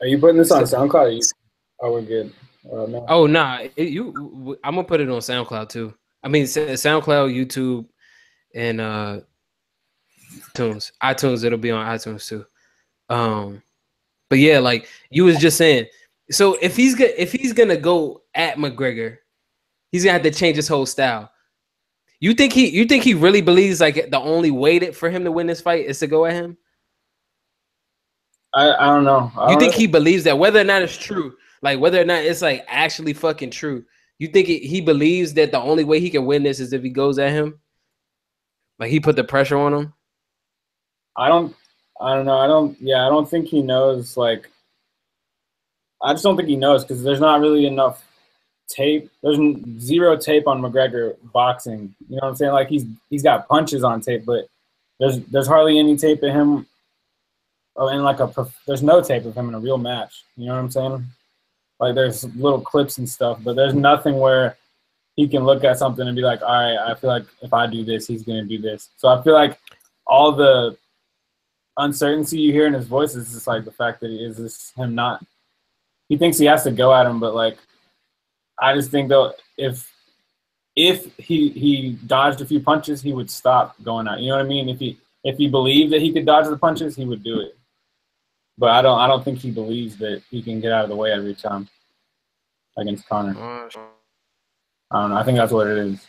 Are you putting this on SoundCloud? Oh, we're good. Uh, no. Oh nah, it, you. I'm gonna put it on SoundCloud too. I mean SoundCloud, YouTube, and uh iTunes. iTunes, it'll be on iTunes too. Um, but yeah, like you was just saying. So if he's gonna if he's gonna go at McGregor, he's gonna have to change his whole style. You think he you think he really believes like the only way that for him to win this fight is to go at him? I, I don't know. I you think he believes that whether or not it's true, like whether or not it's like actually fucking true, you think he believes that the only way he can win this is if he goes at him? Like he put the pressure on him? I don't I don't know. I don't yeah, I don't think he knows like I just don't think he knows because there's not really enough tape. There's zero tape on McGregor boxing. You know what I'm saying? Like he's he's got punches on tape, but there's there's hardly any tape of him. Oh, and like a there's no tape of him in a real match. You know what I'm saying? Like there's little clips and stuff, but there's nothing where he can look at something and be like, all right, I feel like if I do this, he's gonna do this. So I feel like all the uncertainty you hear in his voice is just like the fact that he is this him not. He thinks he has to go at him, but like, I just think though if if he he dodged a few punches, he would stop going out. You know what I mean? If he if he believed that he could dodge the punches, he would do it. But I don't I don't think he believes that he can get out of the way every time against Conor. I don't know. I think that's what it is.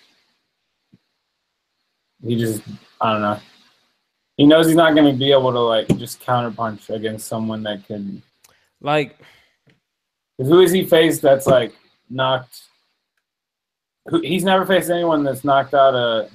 He just I don't know. He knows he's not going to be able to like just counterpunch against someone that can like. Who has he faced that's like knocked? Who, he's never faced anyone that's knocked out a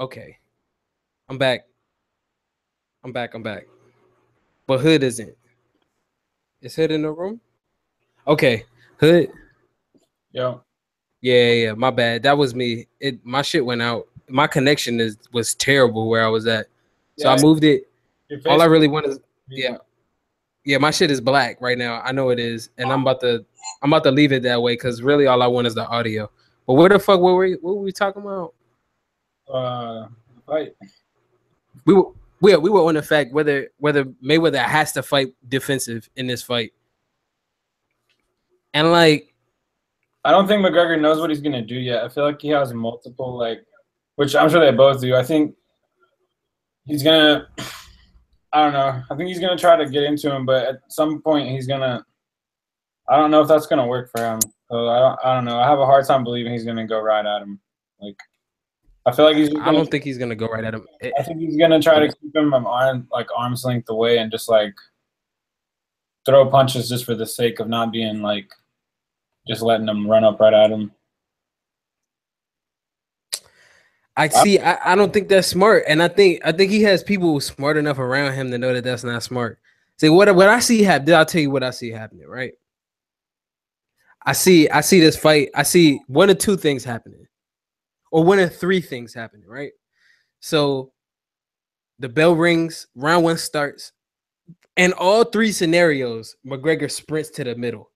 Okay. I'm back. I'm back. I'm back. But Hood isn't. Is Hood in the room? Okay. Hood. Yo. Yeah, yeah, my bad. That was me. It my shit went out. My connection is was terrible where I was at. So yeah, I moved it. All I really want is yeah. Yeah, my shit is black right now. I know it is. And I'm about to I'm about to leave it that way because really all I want is the audio. But where the fuck were we what were we talking about? Uh, fight. We were we were, we were on the fact whether whether Mayweather has to fight defensive in this fight, and like, I don't think McGregor knows what he's gonna do yet. I feel like he has multiple like, which I'm sure they both do. I think he's gonna. I don't know. I think he's gonna try to get into him, but at some point he's gonna. I don't know if that's gonna work for him. So I don't. I don't know. I have a hard time believing he's gonna go right at him. Like I feel like he's. Gonna, I don't think he's gonna go right at him. It, I think he's gonna try to keep him arm like arm's length away and just like throw punches just for the sake of not being like just letting him run up right at him. I see. I, I don't think that's smart, and I think I think he has people smart enough around him to know that that's not smart. See what what I see happen. I'll tell you what I see happening. Right. I see. I see this fight. I see one or two things happening or one of three things happening. Right. So the bell rings, round one starts. And all three scenarios, McGregor sprints to the middle.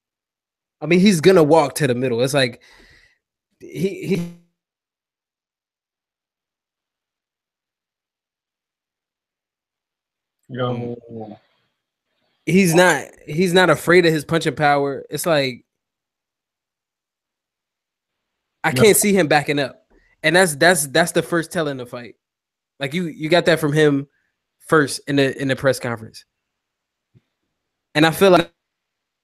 I mean, he's gonna walk to the middle. It's like he he he's not he's not afraid of his punching power. It's like I can't see him backing up. And that's that's that's the first tell in the fight. Like you you got that from him first in the in the press conference. And I feel like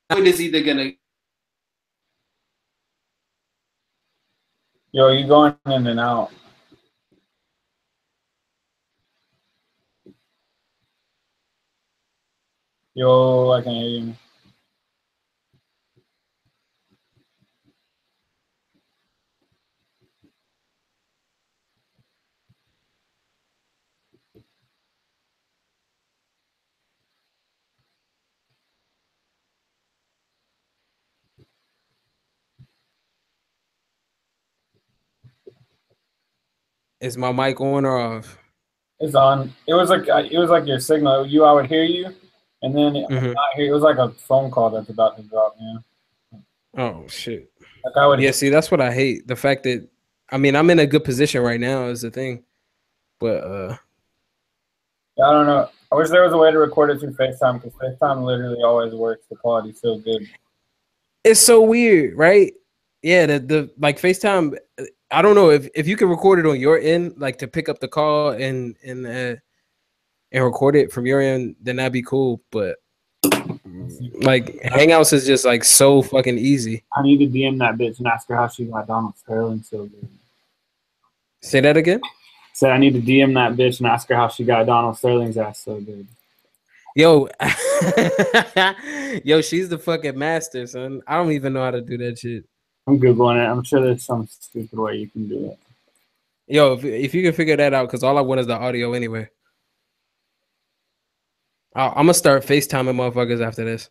what is either gonna yo, you going in and out. Yo, I can hear you. Is my mic on or off? It's on. It was like uh, it was like your signal. You, I would hear you, and then Mhm. not hear. It was like a phone call that's about to drop. Yeah, Oh shit. like I would. Yeah, see, that's what I hate. The fact that I mean I'm in a good position right now is the thing. But uh I don't know. I wish there was a way to record it through FaceTime because FaceTime literally always works. The quality's so good. it's so weird, right? Yeah, the the like FaceTime. I don't know if if you can record it on your end, like to pick up the call and and uh, and record it from your end, then that'd be cool. But like Hangouts is just like so fucking easy. I need to DM that bitch and ask her how she got Donald Sterling so good. Say that again. Said I need to DM that bitch and ask her how she got Donald Sterling's ass so good. Yo, yo, she's the fucking master, son. I don't even know how to do that shit. I'm googling it. I'm sure there's some stupid way you can do it. Yo, if, if you can figure that out, because all I want is the audio anyway. I, I'm gonna start FaceTiming motherfuckers after this.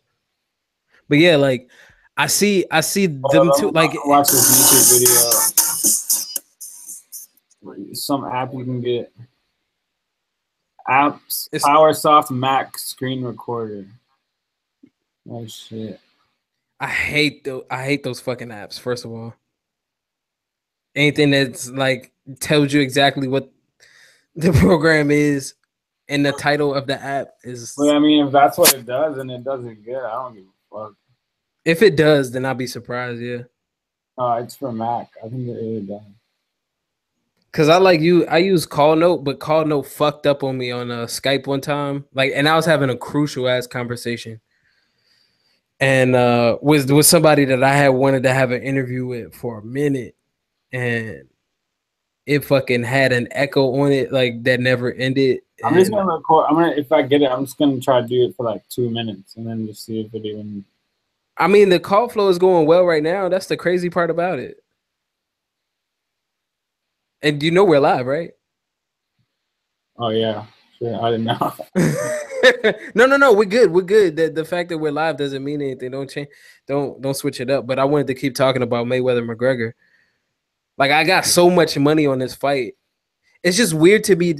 But yeah, like I see, I see them too. Like watch this YouTube video. Some app you can get. Apps It's- PowerSoft Mac screen recorder. Oh shit. I hate those. I hate those fucking apps. First of all, anything that's like tells you exactly what the program is and the title of the app is. But I mean, if that's what it does and it does it good, I don't give a fuck. If it does, then I'll be surprised. Yeah. Uh, it's for Mac. I think it really does. Cause I like you, I use Call Note, but Call Note fucked up on me on uh, Skype one time. Like, and I was having a crucial ass conversation, and uh, was with somebody that I had wanted to have an interview with for a minute, and it fucking had an echo on it, like that never ended. I'm just gonna record. I'm gonna if I get it, I'm just gonna try to do it for like two minutes and then just see if it even. I mean, the call flow is going well right now. That's the crazy part about it. And you know we're live, right? Oh yeah, sure. I didn't know. no, no, no. We're good. We're good. The, the fact that we're live doesn't mean anything. Don't change. Don't don't switch it up. But I wanted to keep talking about Mayweather McGregor. Like I got so much money on this fight. It's just weird to be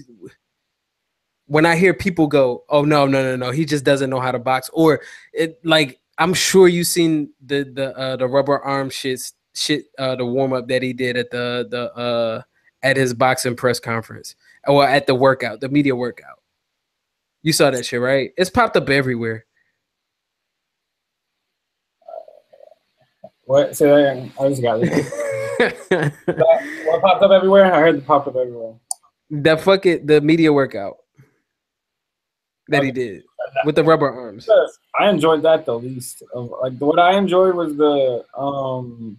when I hear people go, "Oh no, no, no, no. He just doesn't know how to box." Or it like I'm sure you've seen the the uh, the rubber arm shit shit uh, the warm up that he did at the the uh at his boxing press conference or at the workout, the media workout. You saw that shit, right? It's popped up everywhere. what? Say that again. I just got it. what popped up everywhere? I heard it popped up everywhere. that fuck it, the media workout that he did with the rubber arms. Yes, I enjoyed that the least. Of, like what I enjoyed was the um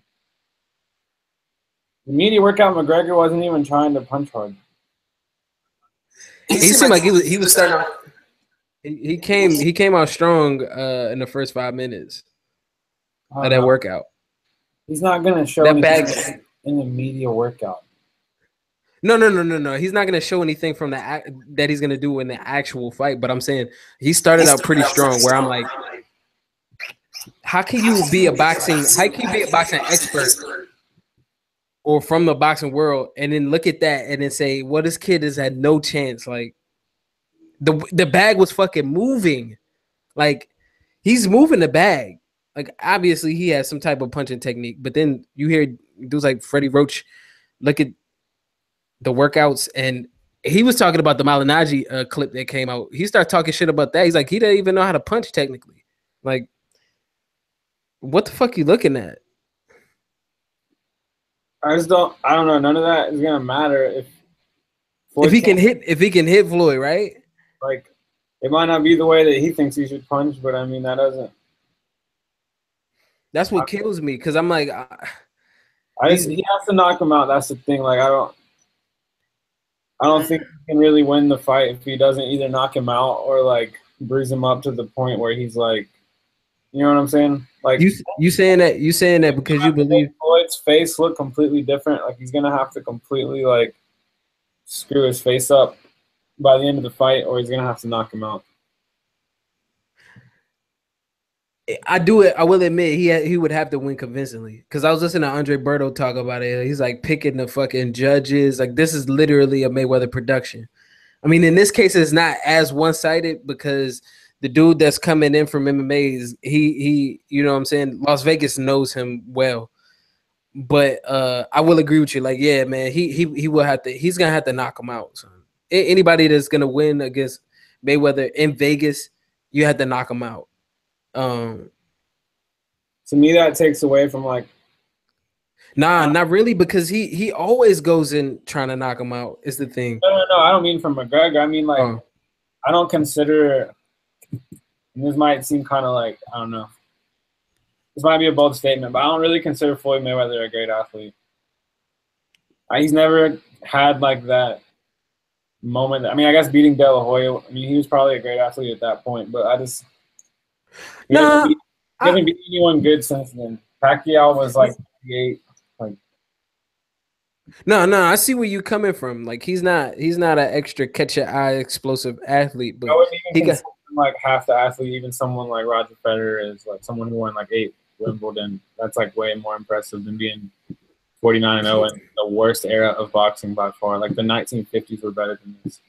the media workout. McGregor wasn't even trying to punch hard. He seemed like he was he was starting. Out, he, he came he came out strong uh in the first five minutes I of that know. workout. He's not gonna show That anything bag- in the media workout. No, no, no, no, no. He's not gonna show anything from the act that he's gonna do in the actual fight. But I'm saying he started out pretty strong. Where I'm like, how can you be a boxing? How can you be a boxing expert or from the boxing world, and then look at that and then say, "Well, this kid has had no chance." Like the the bag was fucking moving, like he's moving the bag. Like obviously he has some type of punching technique, but then you hear dudes like Freddie Roach look at the workouts and he was talking about the Malignaggi uh, clip that came out. He started talking shit about that. He's like, he didn't even know how to punch technically. Like, what the fuck you looking at? I just don't. I don't know. None of that is gonna matter if Floyd if he can hit. If he can hit Floyd, right? Like, it might not be the way that he thinks he should punch, but I mean that doesn't. That's what kills me because I'm like, I, I just, he has to knock him out. That's the thing. Like I don't. I don't think he can really win the fight if he doesn't either knock him out or like bruise him up to the point where he's like, you know what I'm saying? Like you, you saying that you saying that because you believe Floyd's face look completely different. Like he's gonna have to completely like screw his face up by the end of the fight, or he's gonna have to knock him out. I do it. I will admit he had, he would have to win convincingly because I was listening to Andre Berto talk about it. He's like picking the fucking judges. Like this is literally a Mayweather production. I mean, in this case, it's not as one sided because the dude that's coming in from MMA is he he you know what I'm saying. Las Vegas knows him well, but uh I will agree with you. Like yeah, man, he he he will have to. He's gonna have to knock him out. Son. Anybody that's gonna win against Mayweather in Vegas, you have to knock him out. Um, to me, that takes away from like. Nah, not really, because he he always goes in trying to knock him out. Is the thing. No, no, no. I don't mean from McGregor. I mean like, oh. I don't consider. this might seem kind of like I don't know. This might be a bold statement, but I don't really consider Floyd Mayweather a great athlete. He's never had like that moment. I mean, I guess beating De La Hoya. I mean, he was probably a great athlete at that point, but I just no, nah, he hasn't beat anyone good since then. Pacquiao was like eight. Like, no, no, I see where you're coming from. Like he's not, he's not an extra catch your eye explosive athlete, but he got like half the athlete. Even someone like Roger Federer is like someone who won like eight Wimbledon. That's like way more impressive than being 49 and 0 in the worst era of boxing by far. Like the 1950s were better than this.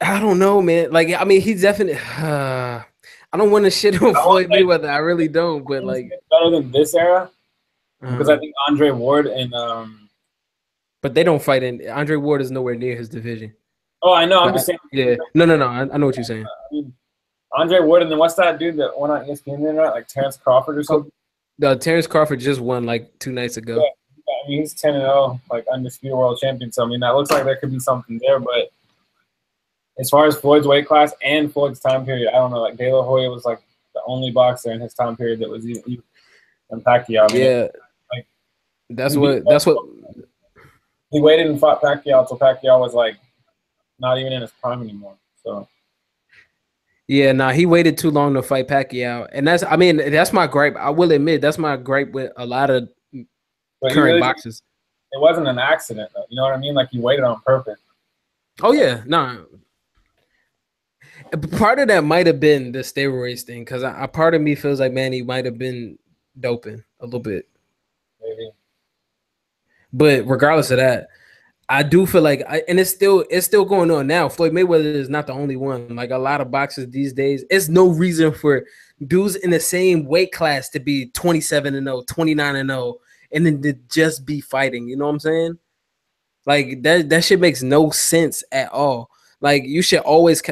I don't know, man. Like, I mean, he's definitely. Uh, I don't want to shit on Floyd Mayweather. I really don't. But like, better than this era because uh, I think Andre Ward and. um But they don't fight in. Andre Ward is nowhere near his division. Oh, I know. I'm just saying. Yeah. No, no, no. I, I know what you're saying. I mean, Andre Ward and then what's that dude that went on ESPN tonight? Like Terrence Crawford or something. The Terrence Crawford just won like two nights ago. Yeah, I mean, he's ten and zero, like undisputed world champion. So I mean, that looks like there could be something there, but as far as Floyd's weight class and Floyd's time period, I don't know. Like De La Hoya was like the only boxer in his time period that was even, even and Pacquiao. I mean, yeah, like that's what that's what he waited and fought Pacquiao until Pacquiao was like not even in his prime anymore. So. Yeah, nah, he waited too long to fight Pacquiao, and that's I mean that's my gripe. I will admit that's my gripe with a lot of but current really, boxers. It wasn't an accident, though. You know what I mean? Like he waited on purpose. Oh yeah, no, nah, Part of that might have been the steroids thing, because a part of me feels like man, he might have been doping a little bit. Maybe. But regardless of that, I do feel like, I, and it's still it's still going on now. Floyd Mayweather is not the only one. Like a lot of boxers these days, it's no reason for dudes in the same weight class to be 27 and 0, 29 and 0, and then to just be fighting. You know what I'm saying? Like that that shit makes no sense at all. Like you should always,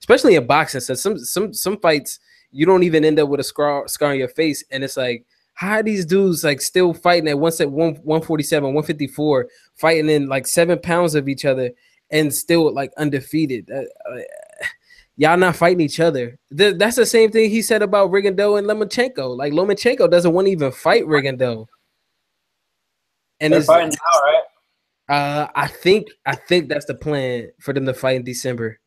especially in boxing, so some some some fights you don't even end up with a scar scar on your face, and it's like how are these dudes like still fighting at one set one 147, 154, fighting in like seven pounds of each other and still like undefeated. Uh, uh, y'all not fighting each other. Th- that's the same thing he said about Rigondeaux and Lomachenko. Like Lomachenko doesn't want to even fight Rigondeaux. And They're it's fighting now, right? Uh, I think I think that's the plan for them to fight in December.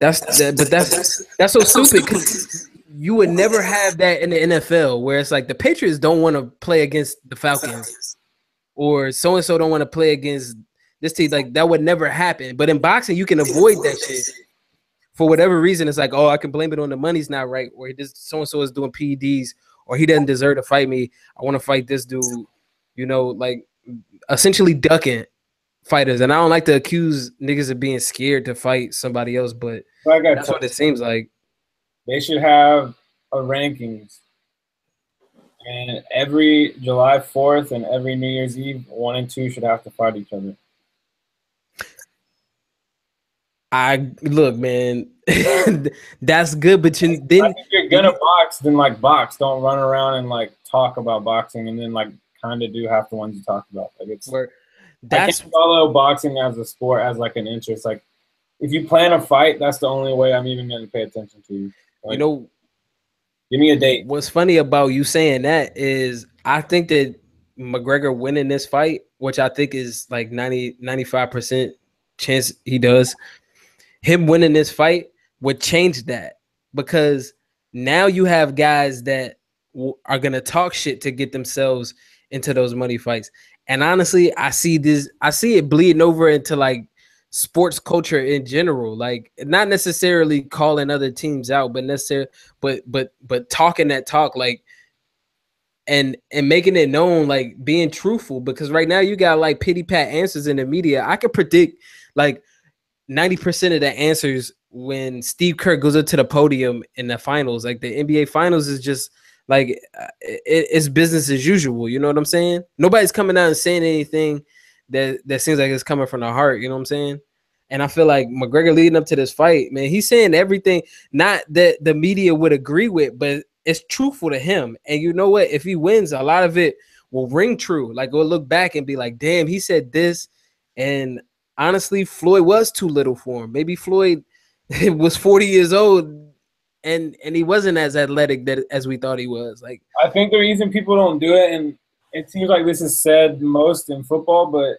That's, that, but that's that's so stupid because you would never have that in the NFL where it's like the Patriots don't want to play against the Falcons or so and so don't want to play against this team. Like that would never happen. But in boxing, you can avoid that shit for whatever reason. It's like, oh, I can blame it on the money's not right, or this so and so is doing PEDs, or he doesn't deserve to fight me. I want to fight this dude. You know, like essentially ducking fighters. And I don't like to accuse niggas of being scared to fight somebody else, but that's what it seems like. They should have a rankings. And every July 4th and every New Year's Eve, one and two should have to fight each other. I look, man, that's good, but you then if you're gonna box, then like box. Don't run around and like talk about boxing and then like kind of do half the ones you talk about. Like it's where that's I can't follow boxing as a sport as like an interest. Like if you plan a fight, that's the only way I'm even gonna pay attention to you. You know give me a date. what's funny about you saying that is I think that McGregor winning this fight, which I think is like 90 95% chance he does, him winning this fight would change that because now you have guys that are going to talk shit to get themselves into those money fights. And honestly, I see this I see it bleeding over into like sports culture in general like not necessarily calling other teams out but necessarily but but but talking that talk like and and making it known like being truthful because right now you got like pity pat answers in the media. I could predict like 90% of the answers when steve kerr goes up to the podium in the finals. Like the nba finals is just like uh, it, it's business as usual you know what i'm saying? Nobody's coming out and saying anything that that seems like it's coming from the heart you know what i'm saying and I feel like McGregor leading up to this fight, man, he's saying everything not that the media would agree with, but it's truthful to him. And you know what? If he wins, a lot of it will ring true. Like we'll look back and be like, damn, he said this. And honestly, Floyd was too little for him. Maybe Floyd was 40 years old and and he wasn't as athletic that as we thought he was. Like I think the reason people don't do it, and it seems like this is said most in football, but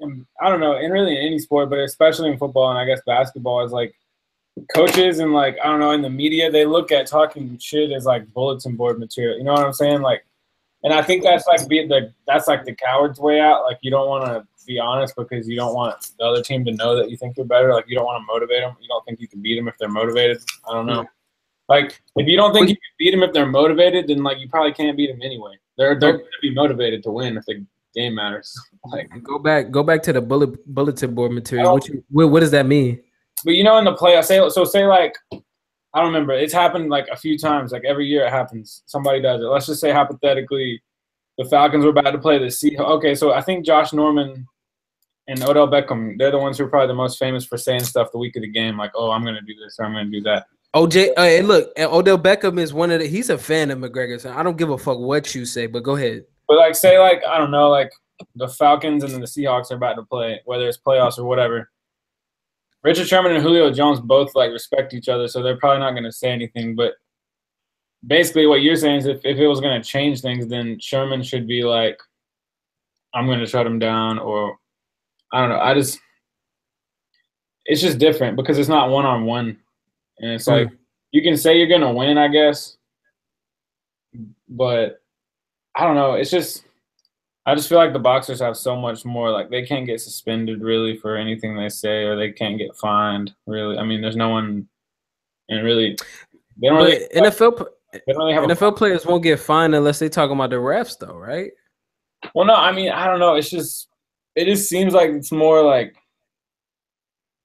in, I don't know, in really in any sport, but especially in football and I guess basketball, is like coaches and like I don't know in the media they look at talking shit as like bulletin board material. You know what I'm saying? Like, and I think that's like be the that's like the coward's way out. Like you don't want to be honest because you don't want the other team to know that you think you're better. Like you don't want to motivate them. You don't think you can beat them if they're motivated. I don't know. Like if you don't think you can beat them if they're motivated, then like you probably can't beat them anyway. They're they're going to be motivated to win if the game matters. Like, go back, go back to the bullet bulletin board material. What, oh. you, what, what does that mean? but you know, in the playoffs, say so say like I don't remember. It's happened like a few times. Like every year it happens. Somebody does it. Let's just say hypothetically, the Falcons were about to play the Seahawks. Okay, so I think Josh Norman and Odell Beckham, they're the ones who are probably the most famous for saying stuff the week of the game, like, "Oh, I'm going to do this or I'm going to do that." OJ, uh, and look, Odell Beckham is one of the. He's a fan of McGregor, so I don't give a fuck what you say. But go ahead. But like, say like I don't know, like the Falcons and then the Seahawks are about to play, whether it's playoffs or whatever. Richard Sherman and Julio Jones both like respect each other, so they're probably not going to say anything. But basically, what you're saying is, if, if it was going to change things, then Sherman should be like, "I'm going to shut him down," or I don't know. I just, it's just different because it's not one on one, and it's like you can say you're going to win, I guess, but I don't know. It's just I just feel like the boxers have so much more. Like they can't get suspended really for anything they say, or they can't get fined. Really, I mean, there's no one, and really, they don't really. NFL they don't really have a- NFL players won't get fined unless they talking about the refs, though, right? well, no, I mean, I don't know. It's just, it just seems like it's more like,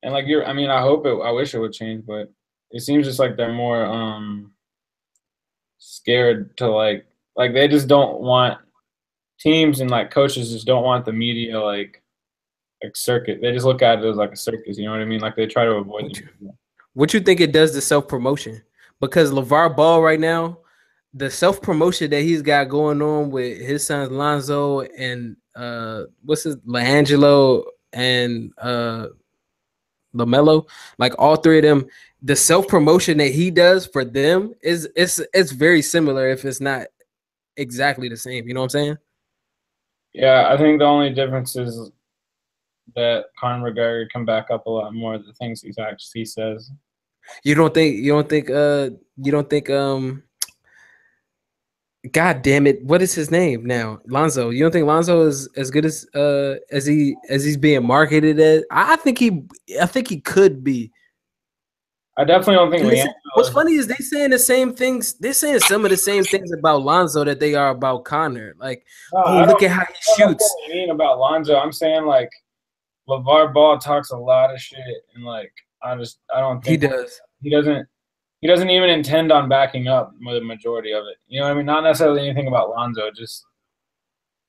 and like you're. I mean, I hope it. I wish it would change, but it seems just like they're more um scared to like, like they just don't want teams and like coaches just don't want the media like like circuit. They just look at it as like a circus. You know what I mean? Like they try to avoid. it. What you think it does to self promotion? Because LeVar Ball right now, the self promotion that he's got going on with his sons Lonzo and uh what's his LiAngelo and uh LaMelo, like all three of them, the self promotion that he does for them is it's it's very similar if it's not exactly the same. You know what I'm saying? Yeah, I think the only difference is that Conor McGregor can back up a lot more of the things he's actually he says. You don't think you don't think uh you don't think um God damn it, what is his name now? Lonzo. You don't think Lonzo is as good as uh as he as he's being marketed as? I think he I think he could be. I definitely don't think. Listen, what's funny is they saying the same things. They're saying some of the same things about Lonzo that they are about Connor. Like, no, oh, look at how he shoots. I mean about Lonzo, I'm saying like LeVar Ball talks a lot of shit, and like I just I don't think he does. He doesn't. He doesn't even intend on backing up the majority of it. You know what I mean? Not necessarily anything about Lonzo. Just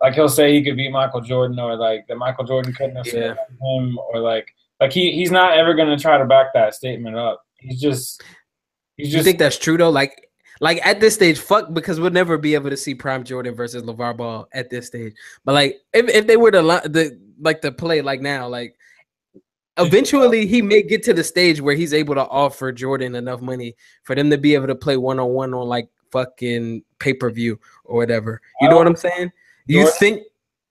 like he'll say he could beat Michael Jordan, or like that Michael Jordan couldn't have yeah. him, or like like he he's not ever gonna try to back that statement up. He's just he's just. You think that's true though? Like like at this stage, fuck because we'll never be able to see Prime Jordan versus LeVar Ball at this stage. But like if, if they were to the like to play like now, like eventually he may get to the stage where he's able to offer Jordan enough money for them to be able to play one on one on like fucking pay per view or whatever. You know what I'm saying? You Jordan, think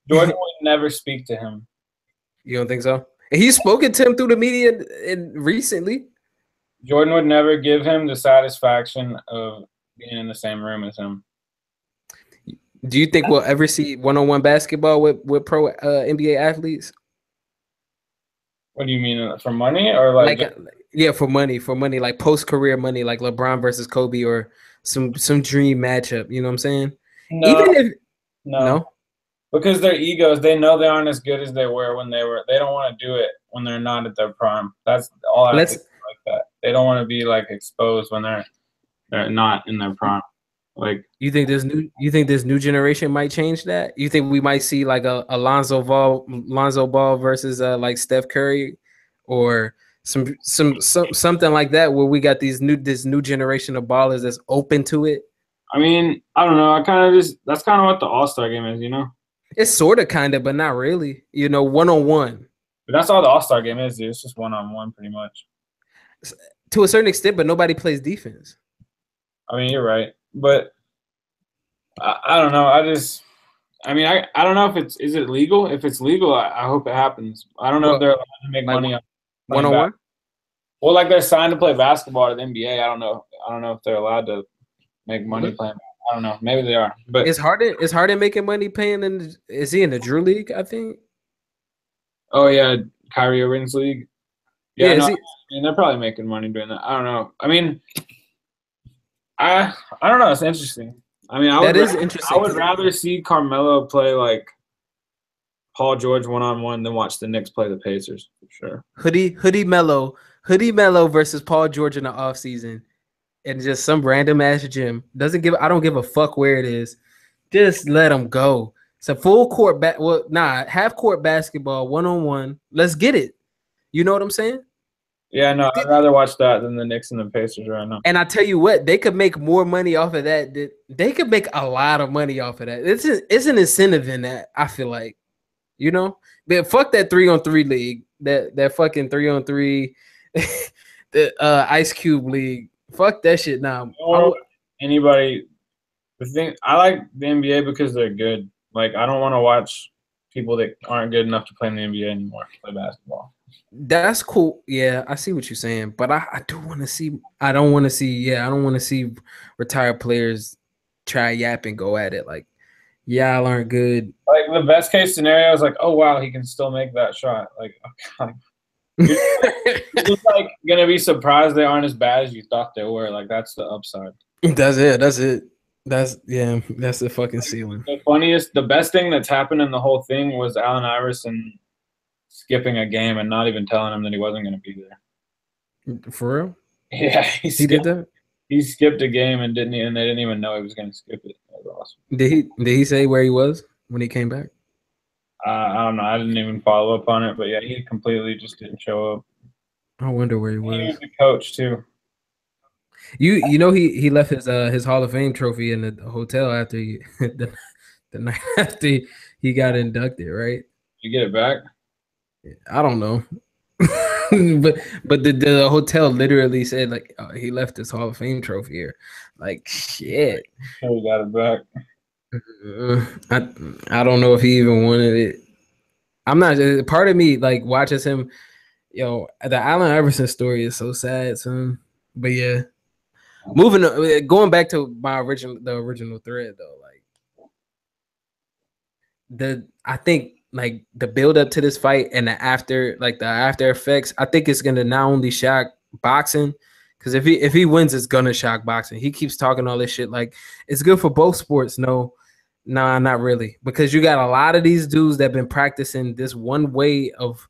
Jordan would never speak to him? You don't think so? He's spoken to him through the media and recently. Jordan would never give him the satisfaction of being in the same room as him. Do you think we'll ever see one-on-one basketball with with pro uh, NBA athletes? What do you mean uh, for money or like? like yeah, for money, for money, like post career money, like LeBron versus Kobe or some some dream matchup. You know what I'm saying? No, Even if no, no, because their egos, they know they aren't as good as they were when they were. They don't want to do it when they're not at their prime. That's all. I Let's like that. They don't want to be like exposed when they're they're not in their prime. Like you think this new you think this new generation might change that? You think we might see like a Alonzo Ball Lonzo Ball versus uh like Steph Curry or some some some something like that where we got these new this new generation of ballers that's open to it? I mean, I don't know. I kind of just that's kind of what the All Star game is, you know. It's sort of kind of, but not really. You know, one on one. But that's all the All Star game is. Dude. It's just one on one, pretty much. To a certain extent, but nobody plays defense. I mean, you're right, but I, I don't know. I just, I mean, I, I don't know if it's is it legal. If it's legal, I, I hope it happens. I don't know well, if they're allowed to make like money on one on one. Well, like they're signed to play basketball at the NBA. I don't know. I don't know if they're allowed to make money mm-hmm. playing. I don't know. Maybe they are. But is Harden is Harden making money playing in? The, is he in the Drew League? I think. Oh yeah, Kyrie Irving's league. Yeah, yeah no, he, I mean, they're probably making money doing that. I don't know. I mean, I I don't know. It's interesting. I mean, I that would is rather, interesting. I would rather see Carmelo play like Paul George one on one than watch the Knicks play the Pacers for sure. Hoodie Hoodie Mello Hoodie Mello versus Paul George in the offseason and just some random ass gym doesn't give. I don't give a fuck where it is. Just let them go. It's a full court back. Well, nah, half court basketball, one on one. Let's get it. You know what I'm saying? Yeah, no, I'd rather watch that than the Knicks and the Pacers right now. And I tell you what, they could make more money off of that. They could make a lot of money off of that. It's, it's an incentive in that. I feel like, you know, but fuck that three on three league, that that fucking three on three, the uh, Ice Cube league. Fuck that shit now. Or anybody, the thing I like the NBA because they're good. Like I don't want to watch people that aren't good enough to play in the NBA anymore play basketball. That's cool. Yeah, I see what you're saying, but I, I do want to see. I don't want to see. Yeah, I don't want to see retired players try yap and go at it. Like, y'all aren't good. Like the best case scenario is like, oh wow, he can still make that shot. Like, okay. you're just like gonna be surprised they aren't as bad as you thought they were. Like that's the upside. That's it. That's it. That's yeah. That's the fucking ceiling. The funniest, the best thing that's happened in the whole thing was Allen Iverson skipping a game and not even telling him that he wasn't going to be there. For real? Yeah, he, skipped, he did that. He skipped a game and didn't, and they didn't even know he was going to skip it. That was awesome. Did he? Did he say where he was when he came back? Uh, I don't know. I didn't even follow up on it, but yeah, he completely just didn't show up. I wonder where he was. He was the coach too. You you know he he left his uh his Hall of Fame trophy in the hotel after he the, the night after he got inducted, right? You get it back? I don't know. but but the, the hotel literally said like oh, he left his Hall of Fame trophy here. Like shit. He got it back. Uh, I I don't know if he even wanted it. I'm not. Part of me like watches him. Yo, the Allen Iverson story is so sad, son. but yeah, moving uh, going back to my original the original thread though, like the I think like the build up to this fight and the after like the after effects, I think it's gonna not only shock boxing. Because if he if he wins, it's gonna shock boxing. He keeps talking all this shit like it's good for both sports. No, nah, not really. Because you got a lot of these dudes that been practicing this one way of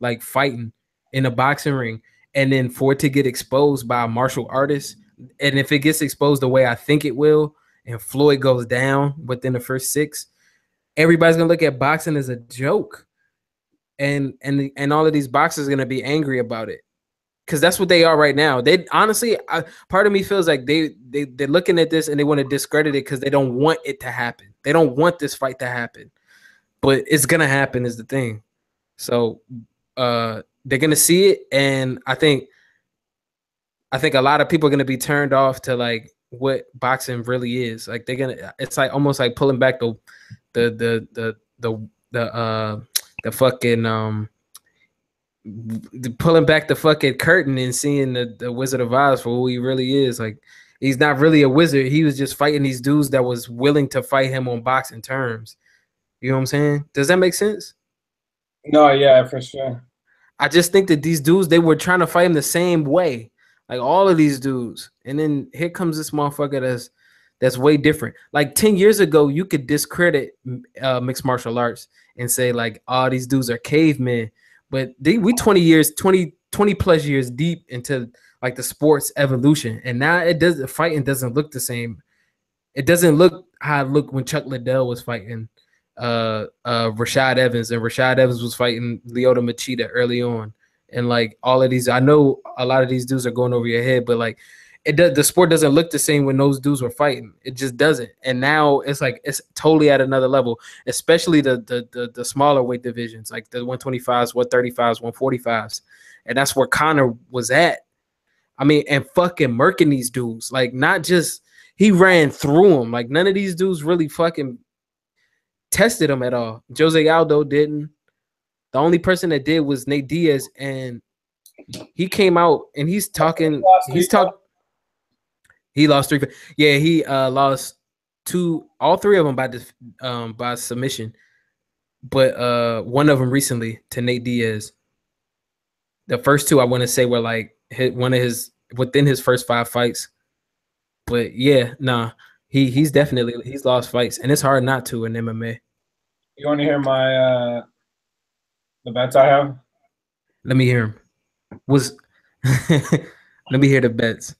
like fighting in a boxing ring, and then for it to get exposed by a martial artist, and if it gets exposed the way I think it will, and Floyd goes down within the first six, everybody's gonna look at boxing as a joke, and and and all of these boxers are gonna be angry about it, because that's what they are right now. They honestly, I, part of me feels like they they they're looking at this and they want to discredit it because they don't want it to happen. They don't want this fight to happen, but it's gonna happen is the thing. So uh they're gonna see it, and I think I think a lot of people are gonna be turned off to like what boxing really is. Like they're gonna, it's like almost like pulling back the the the the the the uh the fucking um the, pulling back the fucking curtain and seeing the, the Wizard of Oz for who he really is. Like he's not really a wizard. He was just fighting these dudes that was willing to fight him on boxing terms. You know what I'm saying? Does that make sense? No, yeah, for sure. I just think that these dudes they were trying to fight him the same way, like all of these dudes. And then here comes this motherfucker that's that's way different. Like 10 years ago, you could discredit uh, mixed martial arts and say like, "Oh, these dudes are cavemen." But they, we 20 years, 20 20 plus years deep into like the sports evolution, and now it does the fighting doesn't look the same. It doesn't look how it looked when Chuck Liddell was fighting uh uh Rashad Evans and Rashad Evans was fighting Lyoto Machida early on. And like all of these, I know a lot of these dudes are going over your head, but like it does the sport doesn't look the same when those dudes were fighting. It just doesn't. And now it's like it's totally at another level, especially the the the, the smaller weight divisions, like the 125s, 135s, 145s. And that's where Conor was at. I mean, and fucking murking these dudes. Like not just he ran through them. Like none of these dudes really fucking tested him at all. Jose Aldo didn't. The only person that did was Nate Diaz, and he came out and he's talking. He's talking. He lost three. Yeah, he uh lost two, all three of them by the um by submission, but uh one of them recently to Nate Diaz. The first two I want to say were like hit one of his within his first five fights, but yeah, nah, he he's definitely he's lost fights, and it's hard not to in MMA. You want to hear my uh the bets I have? Let me hear him. Was let me hear the bets.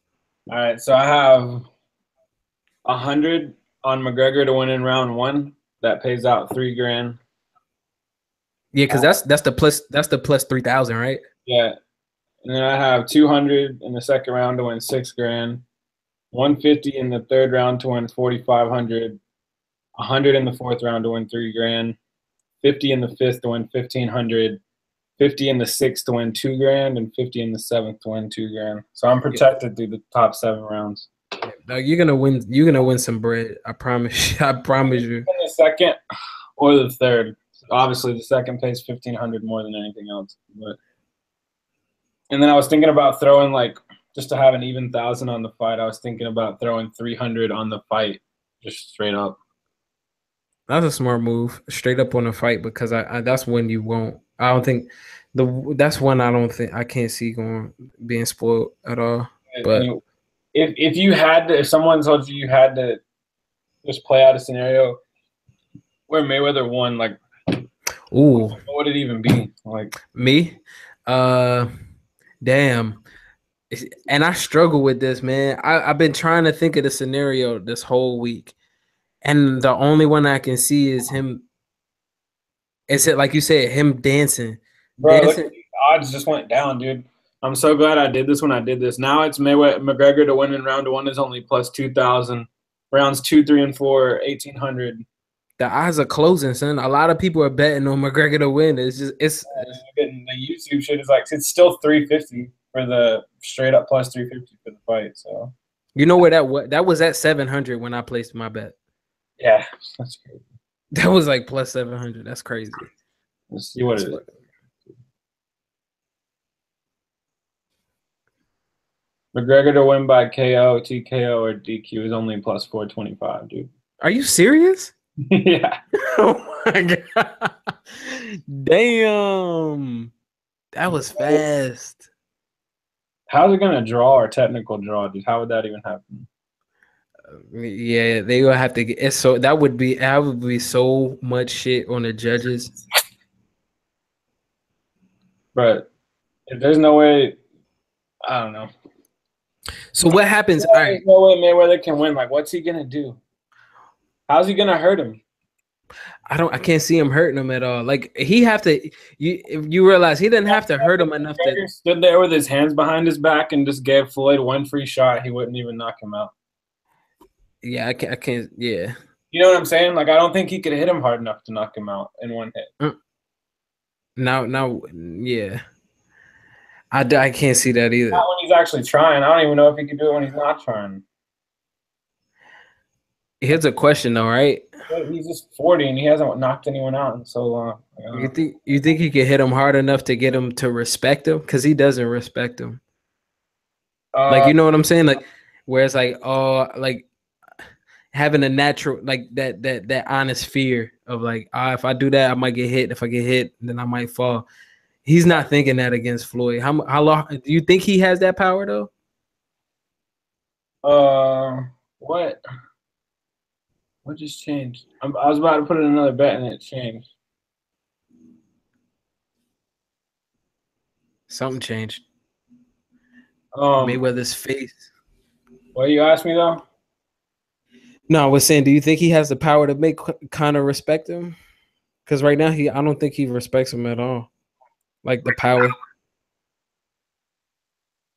All right, so I have a hundred on McGregor to win in round one. That pays out three grand. Yeah, because that's that's the plus that's the plus three thousand, right? Yeah, and then I have two hundred in the second round to win six grand. 150 in the third round to win 4,500, 100 in the fourth round to win three grand, 50 in the fifth to win 1,500, 50 in the sixth to win two grand, and 50 in the seventh to win two grand. So I'm protected through the top seven rounds. No, you're gonna win. You're gonna win some bread. I promise. You, I promise you. In the second or the third. Obviously, the second pays 1,500 more than anything else. But and then I was thinking about throwing like just to have an even thousand on the fight, I was thinking about throwing 300 on the fight, just straight up. That's a smart move, straight up on the fight, because I, I that's when you won't. I don't think the that's one I don't think I can't see going being spoiled at all. But if if you had to, if someone told you you had to just play out a scenario where Mayweather won, like, ooh, what would it even be? Like me, uh, damn and I struggle with this, man. I, have been trying to think of the scenario this whole week, and the only one I can see is him. Is it like you said, him dancing? Bro, dancing. Look, odds just went down, dude. I'm so glad I did this when I did this. Now it's Mayweather McGregor to win in round one is only plus two thousand. Rounds two, three, and four, eighteen hundred. The odds are closing, son. A lot of people are betting on McGregor to win. It's just it's, yeah, the YouTube shit is like it's still three fifty for the straight up plus 350 for the fight. So you know where that was? That was at 700 when I placed my bet. Yeah, that's crazy. That was like plus 700. That's crazy. Let's see what it is. 'cause it is. McGregor to win by KO, TKO, or DQ is only plus 425, dude. Are you serious? yeah. oh my god! Damn, that was fast. How's it gonna draw or technical draw, dude? How would that even happen? Yeah, they will have to get it's so that would be that would be so much shit on the judges. But if there's no way, I don't know. So what happens? There's All right, no way Mayweather can win. Like, what's he gonna do? How's he gonna hurt him? I don't. I can't see him hurting him at all. Like he have to. You if you realize he didn't have to hurt him enough to. McGregor stood there with his hands behind his back and just gave Floyd one free shot. He wouldn't even knock him out. Yeah, I can't. I can't. Yeah. You know what I'm saying? Like, I don't think he could hit him hard enough to knock him out in one hit. Now, now, yeah. I, I can't see that either. Not when he's actually trying. I don't even know if he could do it when he's not trying. Here's a question though, right? He's just 40 and he hasn't knocked anyone out in so long. You think you think he could hit him hard enough to get him to respect him? Because he doesn't respect him. like Uh, you know what I'm saying? Like where it's like, oh, like having a natural like that that that honest fear of like, ah, if I do that, I might get hit. If I get hit, then I might fall. He's not thinking that against Floyd. How how long do you think he has that power though? Uh, what? What just changed? I'm, I was about to put in another bet and it changed. Something changed. Um, Mayweather's face. what you asked me though? No, I was saying, do you think he has the power to make Conor respect him? Because right now, he I don't think he respects him at all. Like the power,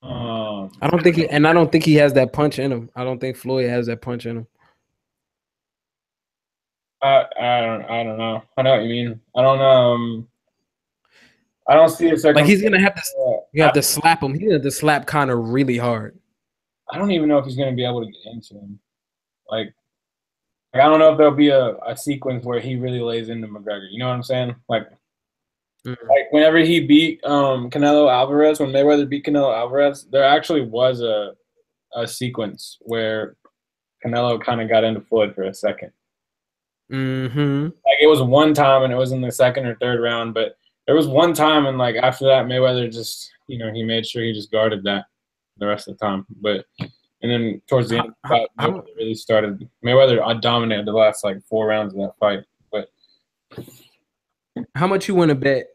Um, I don't think he, and I don't think he has that punch in him. I don't think Floyd has that punch in him. I, I don't, I don't know. I know what you mean. I don't um, I don't see a second. Like he's gonna have to, you have to slap him. He's gonna have to slap Conor really hard. I don't even know if he's gonna be able to get into him. Like, like I don't know if there'll be a, a sequence where he really lays into McGregor. You know what I'm saying? Like, Mhm. like whenever he beat um Canelo Alvarez, when Mayweather beat Canelo Alvarez, there actually was a a sequence where Canelo kind of got into Floyd for a second. Mm-hmm. Like it was one time, and it was in the second or third round, but there was one time, and like after that, Mayweather just you know he made sure he just guarded that the rest of the time. But and then towards the end, of the fight, How- how- Mayweather really started. Mayweather uh, dominated the last like four rounds of that fight. But How much you want to bet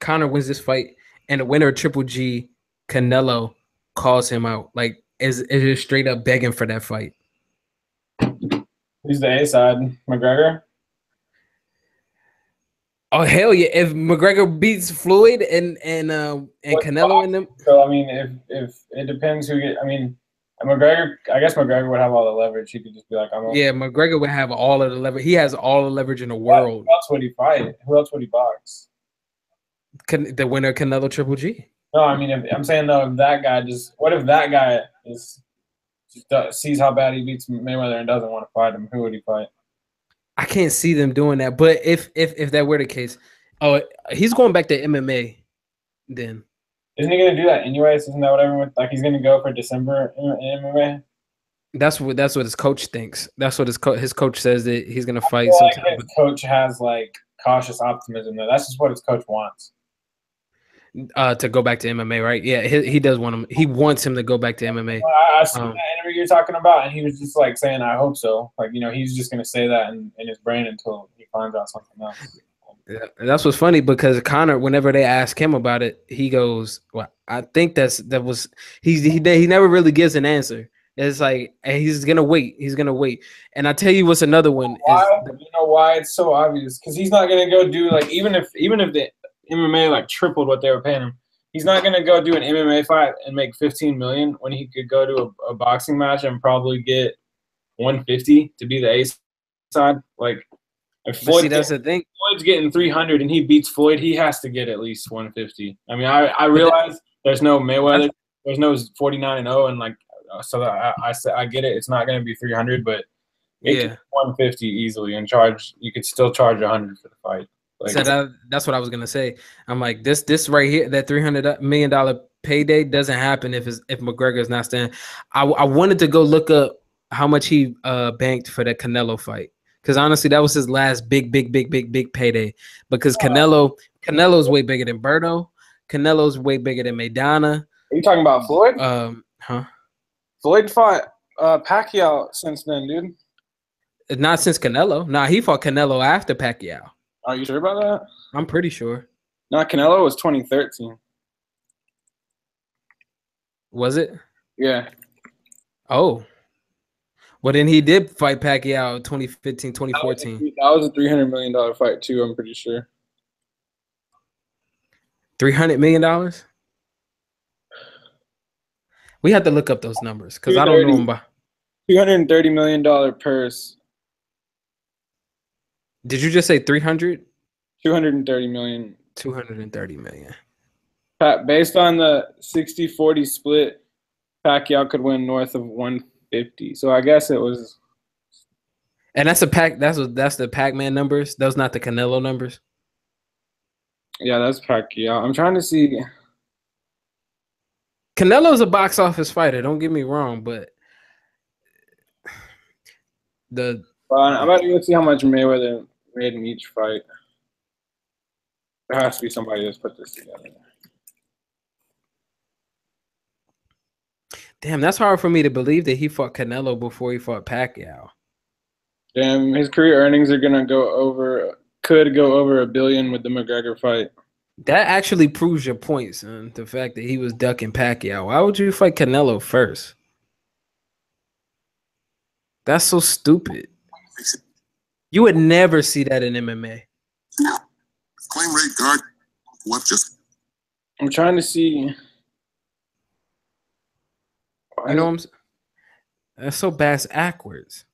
Conor wins this fight and the winner of Triple G, Canelo, calls him out? Like, is is it straight up begging for that fight? who's the A side? McGregor. Oh hell yeah! If McGregor beats Floyd and and uh, and What Canelo in them, So I mean, if if it depends who get. I mean, McGregor. I guess McGregor would have all the leverage. He could just be like, I'm. Yeah, McGregor would have all of the leverage. He has all the leverage in the world. Who else would he fight? Who else would he box? Can, the winner Canelo Triple G. No, I mean, if, I'm saying though, if that guy just, what if that guy is just does, sees how bad he beats Mayweather and doesn't want to fight him? Who would he fight? I can't see them doing that. But if if if that were the case, oh, he's going back to MMA. Then Isn't he gonna do that anyways? Isn't that what everyone like? He's gonna go for December MMA. that's what that's what his coach thinks. That's what his co- his coach says that he's gonna fight like his coach has like cautious optimism. Though that's just what his coach wants. Uh, to go back to MMA, right? Yeah, he, he does want him. He wants him to go back to MMA. Well, I, I seen Um, that interview you're talking about, and he was just like saying, "I hope so." Like you know, he's just gonna say that in, in his brain until he finds out something else. Yeah, and that's what's funny because Conor, whenever they ask him about it, he goes, "Well, I think that's that was he's he he never really gives an answer. It's like and he's gonna wait. He's gonna wait. And I tell you what's another one Why? You know why it's so obvious? Because he's not gonna go do like even if even if the MMA like tripled what they were paying him, he's not gonna go do an MMA fight and make 15 million when he could go to a, a boxing match and probably get 150 to be the A side. Like if but see Floyd, that's the thing. Floyd's getting 300 and he beats Floyd, he has to get at least 150. I mean, I I realize there's no Mayweather, there's no 49 and 0, and like so I I, I get it. It's not gonna be 300, but it Yeah. could 150 easily and charge. You could still charge 100 for the fight. Like, So that, that's what I was gonna say. I'm like this this right here, that three hundred million dollar payday doesn't happen if it's, if McGregor's not standing. I, I wanted to go look up how much he uh banked for that Canelo fight because honestly, that was his last big, big, big, big, big payday. Because Canelo, Canelo's way bigger than Berto. Canelo's way bigger than Maidana. Are you talking about Floyd? Um, huh? Floyd fought uh, Pacquiao since then, dude. Not since Canelo. Nah, he fought Canelo after Pacquiao. Are you sure about that? I'm pretty sure. No, Canelo was 2013. Was it? Yeah. Oh. Well, then he did fight Pacquiao 2015, 2014. That was a $300 million fight, too, I'm pretty sure. $300 million? We have to look up those numbers because I don't know them by. $230 million purse. Did you just say 300? 230 million. 230 million. Pat, based on the 60-40 split, Pacquiao could win north of 150. So I guess it was And that's a pack that's what that's the Pac-Man numbers. Those not the Canelo numbers. Yeah, that's Pacquiao. I'm trying to see Canelo's a box office fighter, don't get me wrong, but the uh, I'm about to go see how much Mayweather made in each fight. There has to be somebody that's put this together. Damn, that's hard for me to believe that he fought Canelo before he fought Pacquiao. Damn, his career earnings are gonna go over, could go over a billion with the McGregor fight. That actually proves your point, son. The fact that he was ducking Pacquiao. Why would you fight Canelo first? That's so stupid. You would never see that in MMA. No. Claim rate guard. What just? I'm trying to see. You know what I'm saying? That's so bass backwards.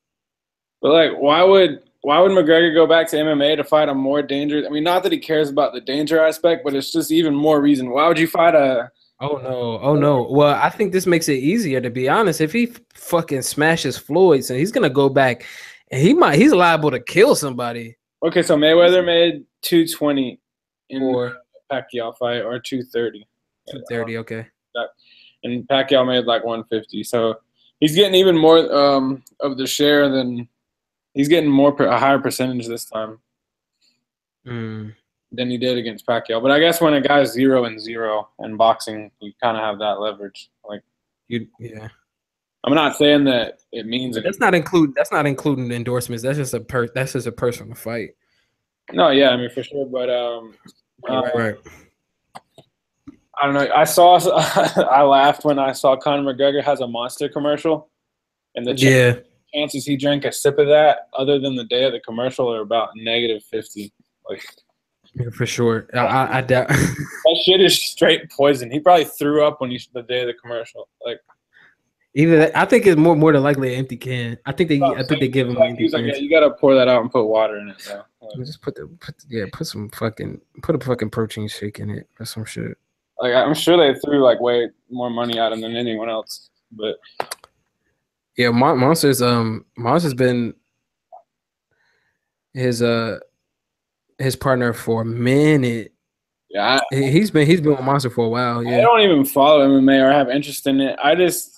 But like, why would why would McGregor go back to MMA to fight a more dangerous? I mean, not that he cares about the danger aspect, but it's just even more reason. Why would you fight a? Oh no! Oh no! Well, I think this makes it easier to be honest. If he fucking smashes Floyd, so he's gonna go back, and he might he's liable to kill somebody. Okay, so Mayweather made two twenty in Or the Pacquiao fight, or two thirty. two thirty. Okay. And Pacquiao made like 150. So he's getting even more um, of the share than he's getting more a higher percentage this time Mm. than he did against Pacquiao. But I guess when a guy's zero and zero in boxing, you kind of have that leverage. Like You yeah. I'm not saying that it means. That's not include. That's not including endorsements. That's just a per. That's just a personal fight. No, yeah, I mean for sure. But um, right. I don't know. I saw. I laughed when I saw Conor McGregor has a monster commercial, and the ch- Yeah. chances he drank a sip of that, other than the day of the commercial, are about negative fifty. Like Yeah, for sure. I, I, I doubt. that shit is straight poison. He probably threw up when he the day of the commercial. Like Either that, I think it's more more than likely an empty can. I think they I think they give him Like, he's like, yeah, you gotta pour that out and put water in it. So, like, Just put the put yeah put some fucking put a fucking protein shake in it or some shit. Like I'm sure they threw like way more money at him than anyone else. But Yeah, Mon- Monsters um Monster's been his uh his partner for a minute. yeah, I, He- He's been he's been with Monster for a while. Yeah, I don't even follow MMA or have interest in it. I just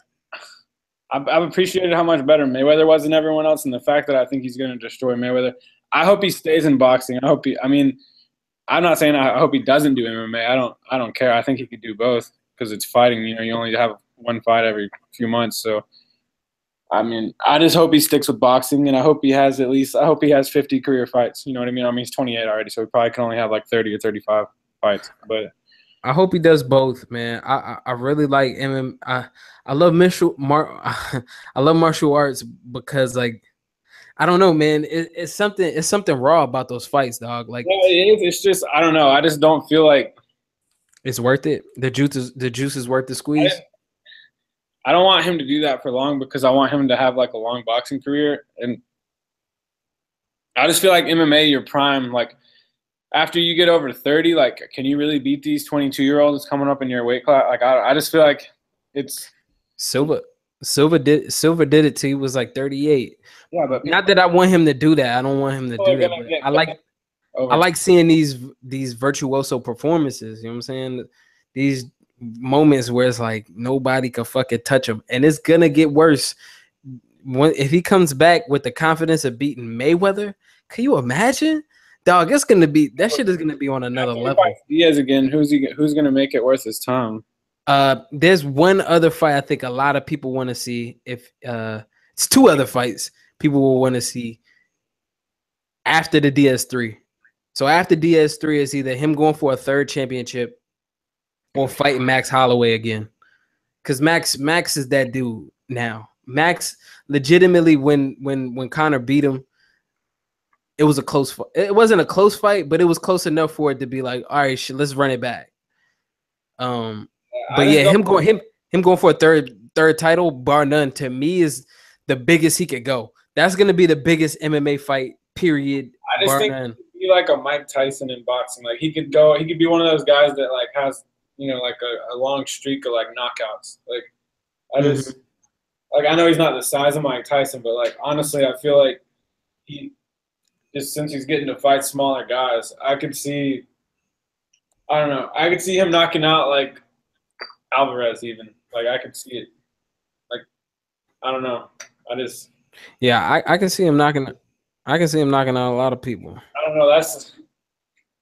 I've, I've appreciated how much better Mayweather was than everyone else, and the fact that I think he's going to destroy Mayweather. I hope he stays in boxing. I hope he. I mean, I'm not saying I hope he doesn't do MMA. I don't. I don't care. I think he could do both because it's fighting. You know, you only have one fight every few months, so. I mean, I just hope he sticks with boxing, and I hope he has at least. I hope he has 50 career fights. You know what I mean? I mean, he's 28 already, so he probably can only have like 30 or 35 fights. But I hope he does both, man. I I, I really like MMA. I I love martial mar- I love martial arts because like I don't know, man. It, it's something it's something raw about those fights, dog. Like yeah, it is. It's just I don't know. I just don't feel like it's worth it. The juice is the juice is worth the squeeze. I don't want him to do that for long because I want him to have like a long boxing career. And I just feel like MMA, your prime, like after you get over 30, like can you really beat these 22 year olds coming up in your weight class? Like I, I just feel like it's Silva Silva did Silva did it till he was like 38. Yeah, but Not that I want him to do that. I don't want him to People do that. but I like. I like seeing these these virtuoso performances. You know what I'm saying? These moments where it's like nobody can fucking touch him, and it's gonna get worse. When if he comes back with the confidence of beating Mayweather, can you imagine? Dog, it's gonna be that shit is gonna be on another level. Diaz again. Who's he? Who's gonna make it worth his time? Uh, there's one other fight I think a lot of people want to see. If uh, it's two other fights people will want to see after the DS3. So after DS3 is either him going for a third championship or fighting Max Holloway again. Cause Max Max is that dude now. Max legitimately when when when Conor beat him, it was a close fight. It wasn't a close fight, but it was close enough for it to be like, all right, shit, let's run it back. Um, but I yeah, him going him him going for a third third title, bar none, to me is the biggest he could go. That's gonna be the biggest MMA fight, period. I just bar think none. he'd be like a Mike Tyson in boxing. Like he could go, he could be one of those guys that like has you know like a, a long streak of like knockouts. Like I just mm-hmm. like I know he's not the size of Mike Tyson, but like honestly, I feel like he just since he's getting to fight smaller guys, I could see. I don't know. I could see him knocking out like Alvarez even. Like I could see it. Like I don't know. I just Yeah, I, I can see him knocking I can see him knocking out a lot of people. I don't know. That's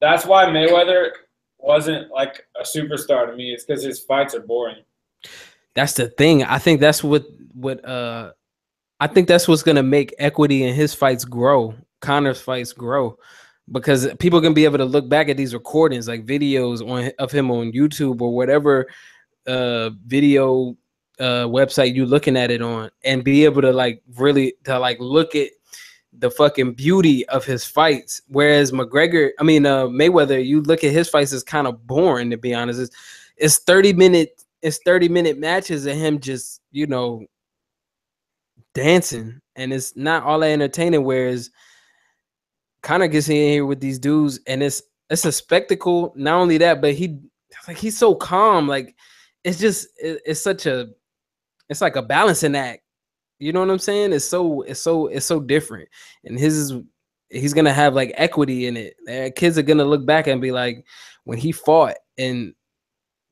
that's why Mayweather wasn't like a superstar to me. It's because his fights are boring. That's the thing. I think that's what what uh I think that's what's gonna make equity in his fights grow, Conor's fights grow. Because people can be able to look back at these recordings, like videos on of him on YouTube or whatever uh video uh website you're looking at it on, and be able to like really to like look at the fucking beauty of his fights. Whereas McGregor, I mean uh Mayweather, you look at his fights, is kind of boring to be honest. It's, it's 30 minute it's 30 minute matches of him just you know dancing and it's not all that entertaining whereas Conor gets in here with these dudes and it's it's a spectacle not only that but he like he's so calm like it's just it- it's such a it's like a balancing act you know what i'm saying it's so it's so it's so different and his is he's gonna have like equity in it and kids are gonna look back and be like when he fought and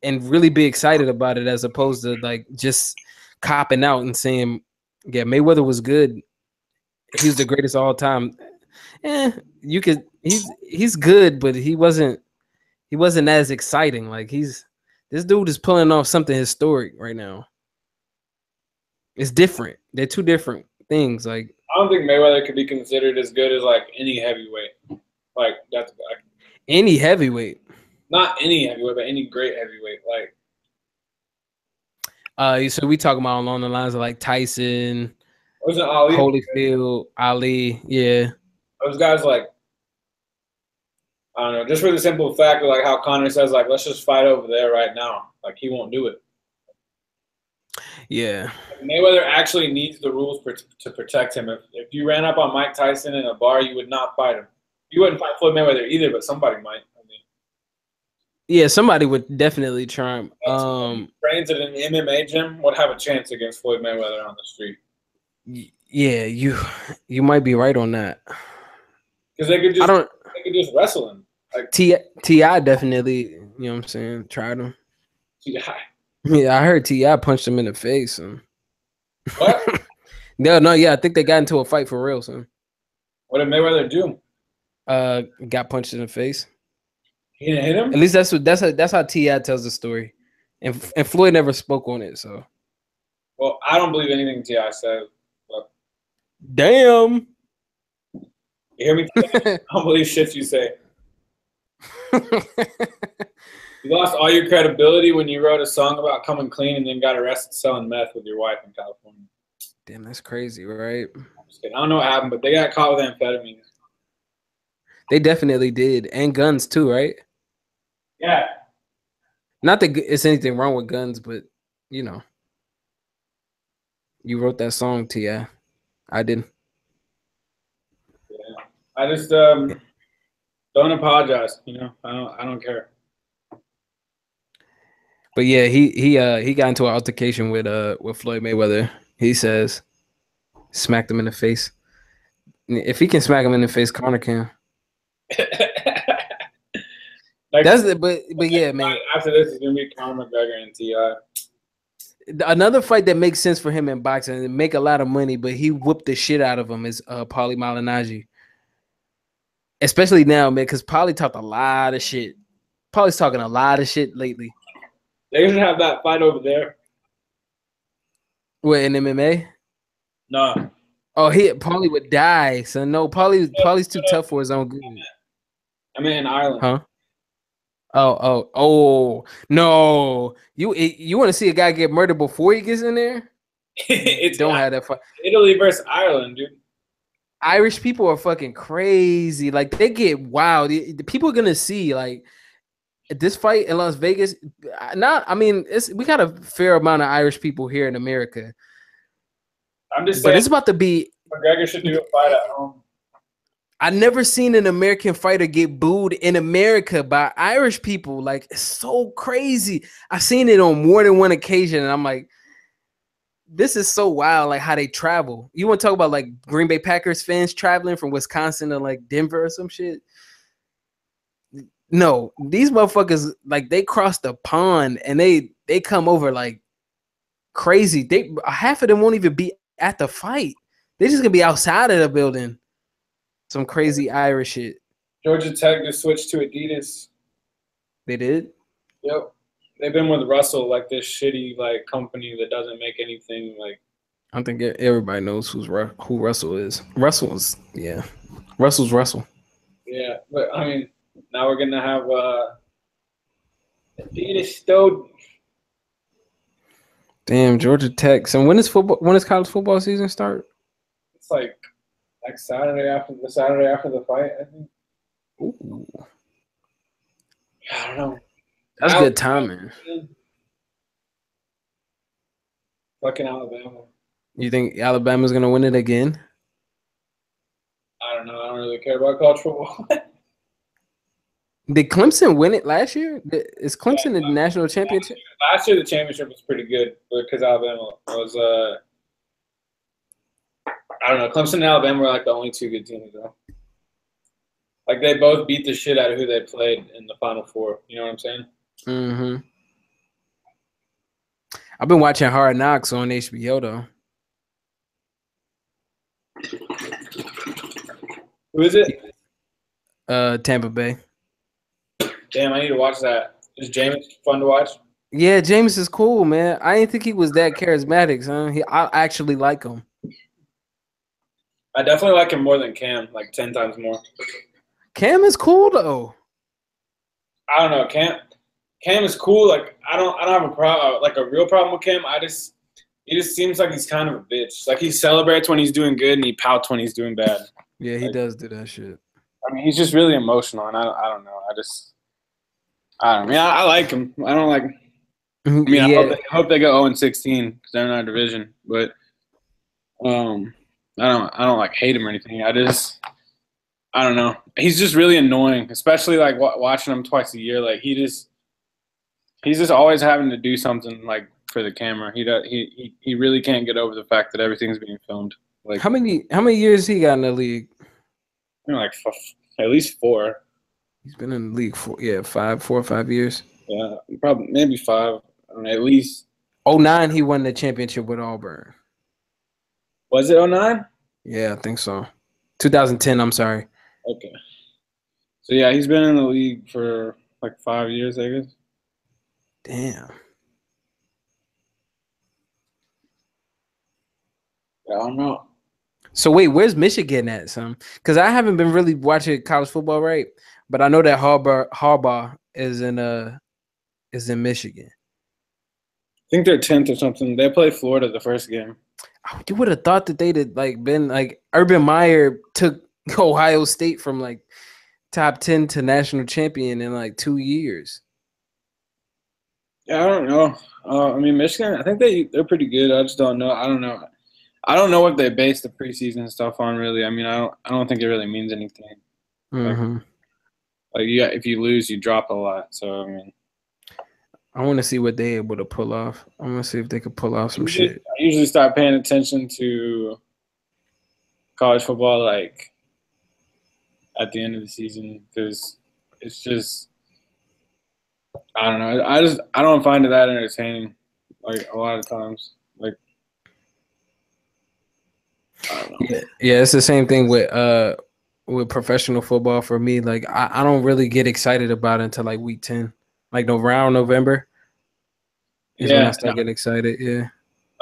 and really be excited about it as opposed to like just copping out and saying, yeah, Mayweather was good. He's the greatest all time. Eh, you could he's he's good, but he wasn't he wasn't as exciting. Like he's this dude is pulling off something historic right now. It's different. They're two different things. Like I don't think Mayweather could be considered as good as like any heavyweight. Like that's like, any heavyweight. not any heavyweight, but any great heavyweight. Like Uh so we talking about along the lines of like Tyson, wasn't Ali? Holyfield, Ali, yeah. Those guys like I don't know, just for the simple fact of like how Conor says like let's just fight over there right now. Like he won't do it. Yeah. Mayweather actually needs the rules pr- to protect him. If, if you ran up on Mike Tyson in a bar, you would not fight him. You wouldn't fight Floyd Mayweather either, but somebody might. I mean, Yeah, somebody would definitely try. him. Um, trains at an MMA gym would have a chance against Floyd Mayweather on the street yeah, you you might be right on that. because they could just I don't. they could just wrestle him. Like, T.I. T.I. definitely. You know what I'm saying? Tried him. yeah. Yeah, I heard T.I. punched him in the face. And what? no, no, yeah, I think they got into a fight for real. Son, what did Mayweather do? uh, got punched in the face. He didn't hit him. At least that's what that's how, that's how T.I. tells the story, and and Floyd never spoke on it. So Well, I don't believe anything T.I. said. damn. You hear me? I don't believe shit you say. You lost all your credibility when you wrote a song about coming clean and then got arrested selling meth with your wife in California. Damn, that's crazy, right? I'm just kidding. I don't know what happened, but they got caught with amphetamines. They definitely did, and guns too, right? Yeah. Not that it's anything wrong with guns, but you know, you wrote that song, Ti. I didn't. Yeah. I just um don't apologize. You know, I don't. I don't care. But yeah, he he uh he got into an altercation with uh with Floyd Mayweather. He says smacked him in the face. If he can smack him in the face, Conor can. Like, That's the but but yeah, man. After this is gonna be Conor McGregor and Ti. Another fight that makes sense for him in boxing and make a lot of money, but he whooped the shit out of him is uh Paulie Malignaggi. Especially now, man, because Paulie talked a lot of shit. Paulie's talking a lot of shit lately. They should have that fight over there. What in MMA? No, Oh, he Paulie would die. So no, Paulie Paulie's too tough for his own good. I mean in Ireland. Huh? Oh, oh, oh no! You you want to see a guy get murdered before he gets in there? it's Don't have that fight. Italy versus Ireland, dude. Irish people are fucking crazy. Like they get wild. People are gonna see like this fight in Las Vegas. Not, I mean, it's we got a fair amount of Irish people here in America, I'm just but saying it's about to be. McGregor should do a fight at home. I never seen an American fighter get booed in America by Irish people. Like it's so crazy. I've seen it on more than one occasion, and I'm like, this is so wild. Like how they travel. You want to talk about like Green Bay Packers fans traveling from Wisconsin to like Denver or some shit? No, these motherfuckers like they cross the pond and they they come over like crazy. They half of them won't even be at the fight. They're just gonna be outside of the building. Some crazy Irish shit. Georgia Tech just switched to Adidas. They did. Yep. They've been with Russell, like this shitty like company that doesn't make anything like I think everybody knows who's Ru- who Russell is. Russell's yeah. Russell's Russell. yeah. But I mean, now we're gonna have uh Adidas stowed. Damn, Georgia Tech. So when is football? When does college football season start? It's like next Saturday after the Saturday after the fight. I think. Ooh, I don't know. that's Al- good timing. Fucking Alabama. You think Alabama's gonna win it again? I don't know. I don't really care about college football. Did Clemson win it last year? Is Clemson in the national championship? Last year the championship was pretty good because Alabama was uh I don't know. Clemson and Alabama were like the only two good teams though. Like they both beat the shit out of who they played in the final four. You know what I'm saying? Mm-hmm. I've been watching Hard Knocks on HBO though. Who is it? Uh, Tampa Bay. Damn, I need to watch that. Is Jameis fun to watch? Yeah, Jameis is cool, man. I didn't think he was that charismatic, son. He, I actually like him. I definitely like him more than Cam, like ten times more. Cam is cool though. I don't know. Cam Cam is cool. Like I don't I don't have a problem uh, like a real problem with Cam. I just he just seems like he's kind of a bitch. Like he celebrates when he's doing good and he pouts when he's doing bad. Yeah, he Like- does do that shit. I mean, he's just really emotional, and I I don't know. I just, I don't. I mean, I, I like him. I don't like. I mean, I, hope they, I hope they go zero and sixteen because they're in our division. But, um, I don't, I don't like hate him or anything. I just, I don't know. He's just really annoying, especially like wa- watching him twice a year. Like he just, he's just always having to do something like for the camera. He does. He he, he really can't get over the fact that everything's being filmed. Like, how many how many years he got in the league? you know, like f- at least four. He's been in the league for yeah five, four or five years. Yeah, probably maybe five. I don't at least. Oh nine, he won the championship with Auburn. Was it 09? Yeah, I think so. 2010. I'm sorry. Okay. So yeah, he's been in the league for like five years, I guess. Damn. I don't know. So wait, where's Michigan at, son? Because I haven't been really watching college football, right? But I know that Harbaugh Harbaugh is in uh is in Michigan. I think they're tenth or something. They played Florida the first game. You would have thought that they'd have, like been like Urban Meyer took Ohio State from like top ten to national champion in like two years. Yeah, I don't know. Uh, I mean, Michigan. I think they they're pretty good. I just don't know. I don't know. I don't know what they base the preseason stuff on. Really, I mean, I don't. I don't think it really means anything. Mhm. Like, yeah, if you lose, you drop a lot. So I mean, I want to see what they able to pull off. I want to see if they could pull off some usually, shit. I usually start paying attention to college football like at the end of the season because it's just I don't know. I just I don't find it that entertaining. Like a lot of times, like I don't know. Yeah, yeah, it's the same thing with uh with professional football for me. Like I, I don't really get excited about it until like week ten, like no round November. Is when Yeah, I start no. getting excited. Yeah,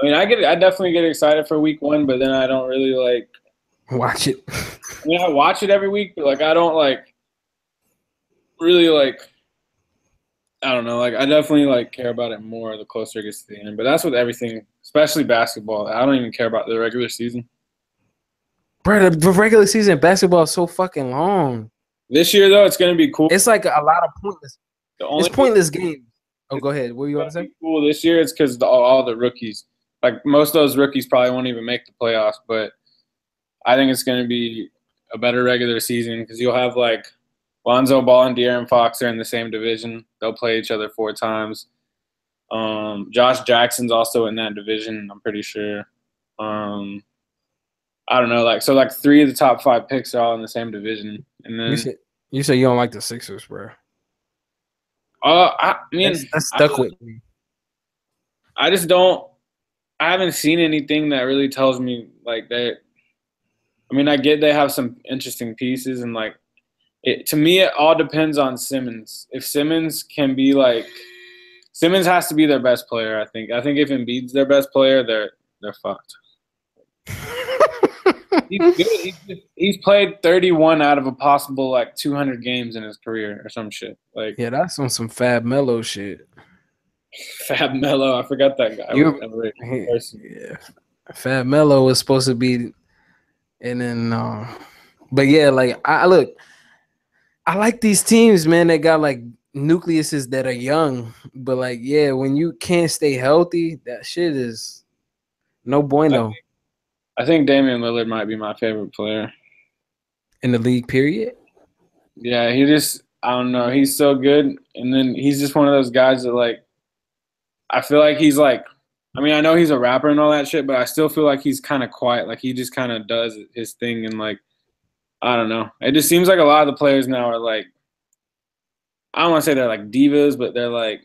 I mean, I get I definitely get excited for week one, but then I don't really like. watch it. I mean, I watch it every week, but like I don't like really like. I don't know. Like I definitely like care about it more the closer it gets to the end. But that's with everything, especially basketball. I don't even care about the regular season. Bro, the, regular season basketball is so fucking long. This year though, it's gonna be cool. It's like a lot of pointless. The only It's pointless games. Oh, go ahead. What do you want to gonna say? cool this year it's because all, all the rookies, like most of those rookies, probably won't even make the playoffs. But I think it's going to be a better regular season because you'll have like Lonzo Ball and De'Aaron Fox are in the same division. They'll play each other four times. Um, Josh Jackson's also in that division. I'm pretty sure. Um, I don't know, like so, like three of the top five picks are all in the same division, and then You said you said you don't like the Sixers, bro. uh, I mean, That's, that's stuck I- with me. I just don't. I haven't seen anything that really tells me like that. I mean, I get they have some interesting pieces, and like it to me, it all depends on Simmons. If Simmons can be like, Simmons has to be their best player. I think. I think if Embiid's their best player, they're they're fucked. He's good. He's, just- he's played 31 out of a possible like 200 games in his career or some shit. Like yeah, that's on some Fab Melo shit. Fab Melo, I forgot that guy. You- was underrated He- person. yeah, Fab Melo was supposed to be, and then, uh, but yeah, like I I look, I like these teams, man. That got like nucleuses that are young, but like, yeah, when you can't stay healthy, that shit is no bueno I think Damian Lillard might be my favorite player. in the league. Period. Yeah, he just I don't know, he's so good and then he's just one of those guys that like I feel like he's like I mean, I know he's a rapper and all that shit, but I still feel like he's kind of quiet. Like he just kind of does his thing and like I don't know. It just seems like a lot of the players now are like I don't want to say they're like divas, but they're like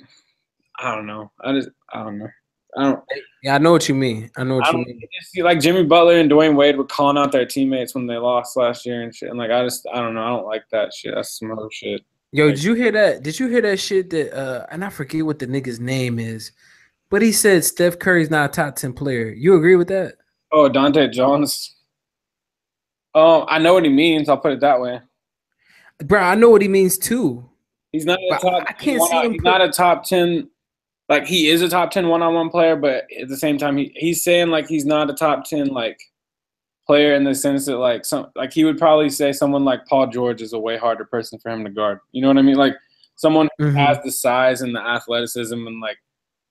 I don't know. I just I don't know. I don't Yeah, I know what you mean. I know what I you mean. just see like Jimmy Butler and Dwyane Wade were calling out their teammates when they lost last year and shit. And like I just I don't know, I don't like that shit. That's some other shit. Yo, did you hear that? Did you hear that shit that uh and I forget what the nigga's name is, but he said Steph Curry's not a top 10 player. You agree with that? Oh, Dahntay Jones. Oh, I know what he means. I'll put it that way. Bro, I know what he means too. He's not a top. I can't see him He's put- not a top ten. Like he is a top ten one-on-one player, but at the same time, he he's saying like he's not a top ten like player in the sense that like some like he would probably say someone like Paul George is a way harder person for him to guard. You know what I mean? Like someone who Mhm. has the size and the athleticism and like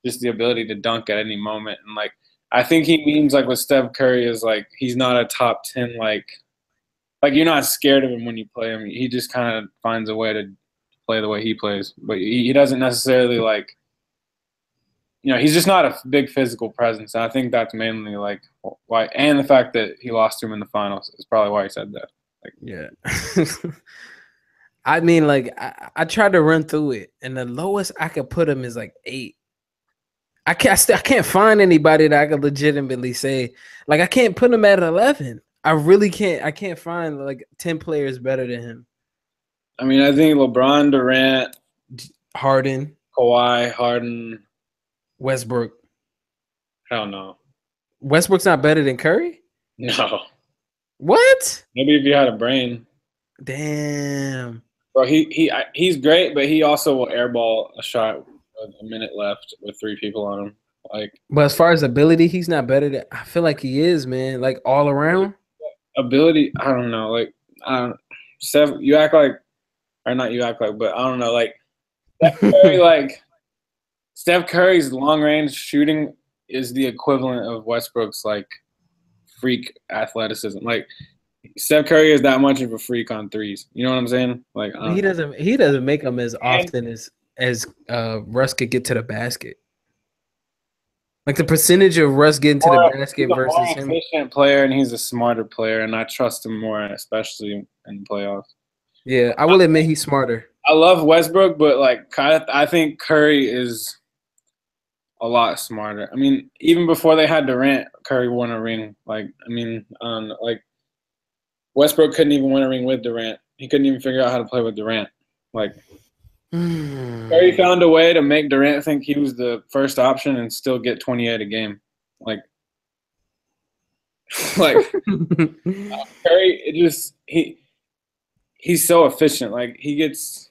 just the ability to dunk at any moment. And like I think he means like with Steph Curry is like he's not a top ten like like you're not scared of him when you play him. He just kind of finds a way to play the way he plays, but he, he doesn't necessarily like. You know, he's just not a big physical presence. And I think that's mainly like why, and the fact that he lost to him in the finals is probably why he said that. Yeah. I mean, like I, I tried to run through it, and the lowest I could put him is like eight. I can't. I can't find anybody that I could legitimately say like I can't put him at eleven. I really can't. I can't find like ten players better than him. I mean, I think LeBron, Durant, Harden, Kawhi, Harden. Westbrook. Hell no, Westbrook's not better than Curry. no. What? Maybe if you had a brain, Damn. bro. He he I- he's great, but he also will airball a shot with a minute left with three people on him. Like But as far as ability, he's not better than. I feel like he is, man. Like all around. ability, I don't know. Like I don't. Steph, you act like, or not you act like, but I don't know. Like Curry, like Steph Curry's long range shooting is the equivalent of Westbrook's like freak athleticism. Like Steph Curry is that much of a freak on threes. You know what I'm saying? Like I He doesn't. He doesn't make them as often as as uh, Russ could get to the basket. Like the percentage of Russ getting to the basket versus more him. efficient player, and he's a smarter player, and I trust him more, especially in the playoffs. Yeah, I will admit he's smarter. I love Westbrook, but like I think Curry is a lot smarter. I mean, even before they had Durant, Curry won a ring. Like, I mean, um, like Westbrook couldn't even win a ring with Durant. He couldn't even figure out how to play with Durant. Like, Curry found a way to make Durant think he was the first option and still get 28 a game. Like, like Curry, it just he he's so efficient. Like he gets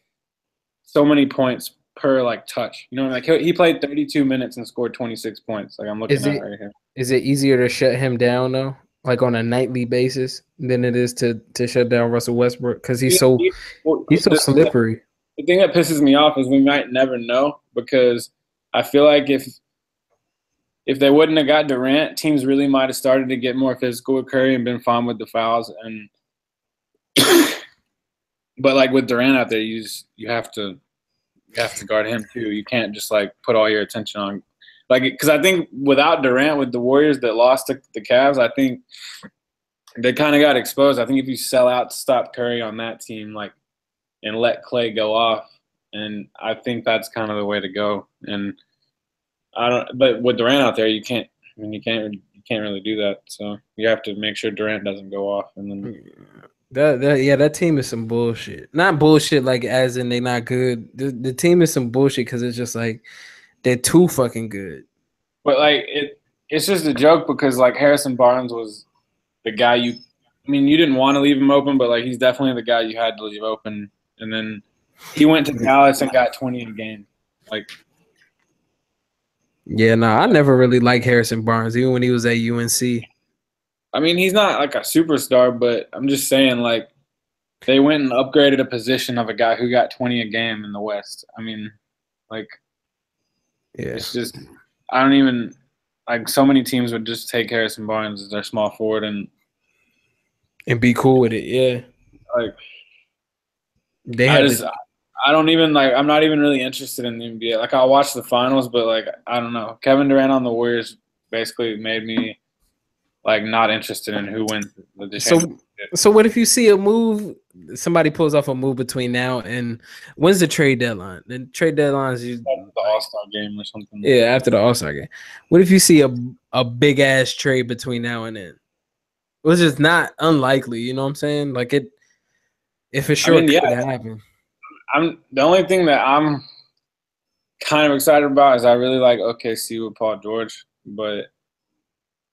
so many points per like touch. You know, like he, he played 32 minutes and scored 26 points. Like I'm looking Is at it- right here. Is it easier to shut him down though, like on a nightly basis, than it is to to shut down Russell Westbrook because he's so he's so slippery. the thing that pisses me off is we might never know because I feel like if if they wouldn't have got Durant, teams really might have started to get more physical with Curry and been fine with the fouls. And but like with Durant out there, you just, you have to you have to guard him too. You can't just like put all your attention on like because I think without Durant with the Warriors that lost to the Cavs, I think they kind of got exposed. I think if you sell out to stop Curry on that team, like and let Clay go off. And I think that's kind of the way to go. And I don't, but with Durant out there, you can't. I mean, you can't. You can't really do that. So you have to make sure Durant doesn't go off. And then That, that yeah, that team is some bullshit. Not bullshit like as in they not good. The, the team is some bullshit because it's just like they're too fucking good. But like it, it's just a joke because like Harrison Barnes was the guy you. I mean, you didn't want to leave him open, but like he's definitely the guy you had to leave open. And then he went to Dallas and got twenty a game. Like Yeah, no, I never really liked Harrison Barnes, even when he was at UNC. I mean, he's not like a superstar, but I'm just saying like they went and upgraded a position of a guy who got twenty a game in the West. I mean, like Yeah, it's just I don't even like so many teams would just take Harrison Barnes as their small forward and and be cool with it. Yeah, like they I had just to, I don't even like I'm not even really interested in the NBA. Like I'll watch the finals, but like I don't know. Kevin Durant on the Warriors basically made me like not interested in who wins the, the so. championship. So what if you see a move? Somebody pulls off a move between now and when's the trade deadline? The trade deadline is usually the All Star game or something. yeah after the All Star game. What if you see a a big ass trade between now and then? Which is not unlikely, you know what I'm saying? Like it, if it's sure mean, could yeah. happen. I'm the only thing that I'm kind of excited about is I really like OKC with Paul George, but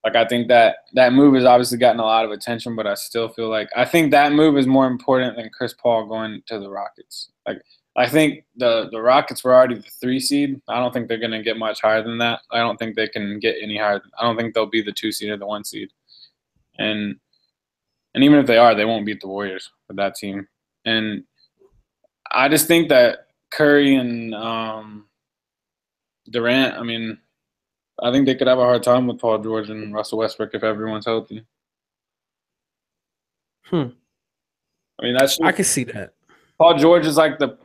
like I think that that move has obviously gotten a lot of attention, but I still feel like I think that move is more important than Chris Paul going to the Rockets. Like I think the the Rockets were already the three seed. I don't think they're gonna get much higher than that. I don't think they can get any higher. I don't think they'll be the two seed or the one seed. And and even if they are, they won't beat the Warriors with that team. And I just think that Curry and um, Durant. I mean, I think they could have a hard time with Paul George and Russell Westbrook if everyone's healthy. Hmm. I mean, that's I can see that. Paul George is like the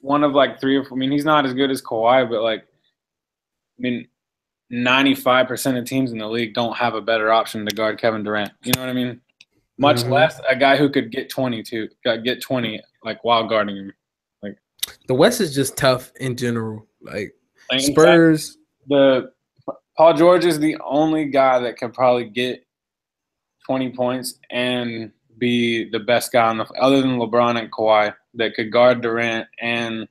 one of like three or four. I mean, he's not as good as Kawhi, but like, I mean, ninety-five percent of teams in the league don't have a better option to guard Kevin Durant. You know what I mean? Much Mhm. less a guy who could get twenty-two, got get twenty like while guarding him. Like the West is just tough in general. Like Spurs, the Paul George is the only guy that can probably get 20 points and be the best guy on the other than LeBron and Kawhi that could guard Durant and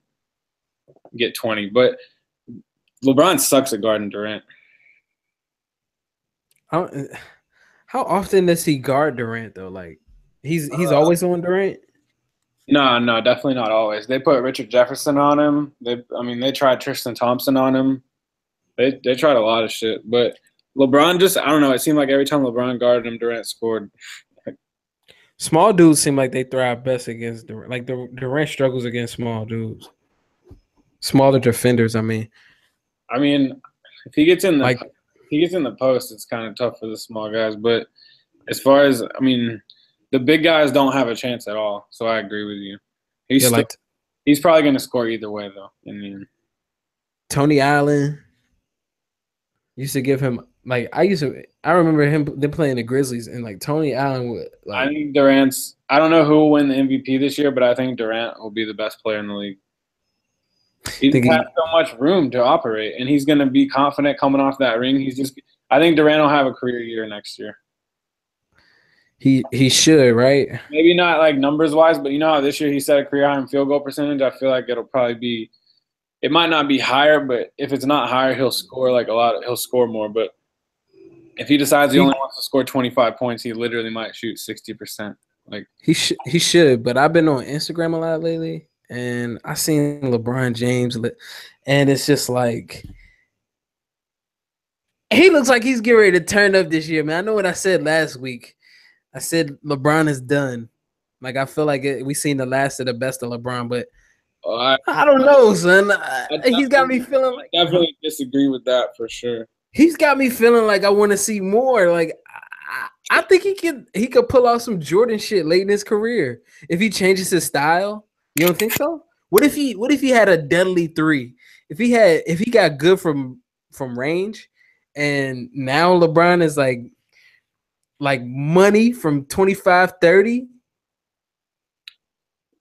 get 20. But LeBron sucks at guarding Durant. how, how often does he guard Durant though? Like he's he's Uh, always on Durant. No, no, definitely not always. They put Richard Jefferson on him. They, I mean, they tried Tristan Thompson on him. They they tried a lot of shit, but LeBron just I don't know. It seemed like every time LeBron guarded him, Durant scored. Small dudes seem like they thrive best against Durant. Like the Durant struggles against small dudes. Smaller defenders, I mean. I mean, if he gets in the Like- if he gets in the post, it's kind of tough for the small guys. But as far as I mean, the big guys don't have a chance at all. So I agree with you. He's Yeah, still, like he's probably going to score either way though. I mean, Tony Allen used to give him Like I used to, I remember him them playing the Grizzlies and like Tony Allen would like, I think Durant's. I don't know who will win the MVP this year, but I think Durant will be the best player in the league. He Think has he- so much room to operate, and he's going to be confident coming off that ring. He's just. I think Durant will have a career year next year. he he should right. Maybe not like numbers wise, but you know how this year he set a career high in field goal percentage. I feel like it'll probably be. It might not be higher, but if it's not higher, he'll score like a lot. He'll score more, but if he decides he He- only wants to score 25 points, he literally might shoot 60%. Like He should he should, but I've been on Instagram a lot lately, and I seen LeBron James, and it's just like he looks like he's getting ready to turn up this year, man. I know what I said last week. I said LeBron is done. Like I feel like it, we seen the last of the best of LeBron, but I I don't know, son. I- he's got me feeling like definitely disagree with that for sure. he's got me feeling like I want to see more. Like I, I think he could he could pull off some Jordan shit late in his career if he changes his style. You don't think so? What if he what if he had a deadly three? If he had if he got good from from range, and now LeBron is like like money from 25 30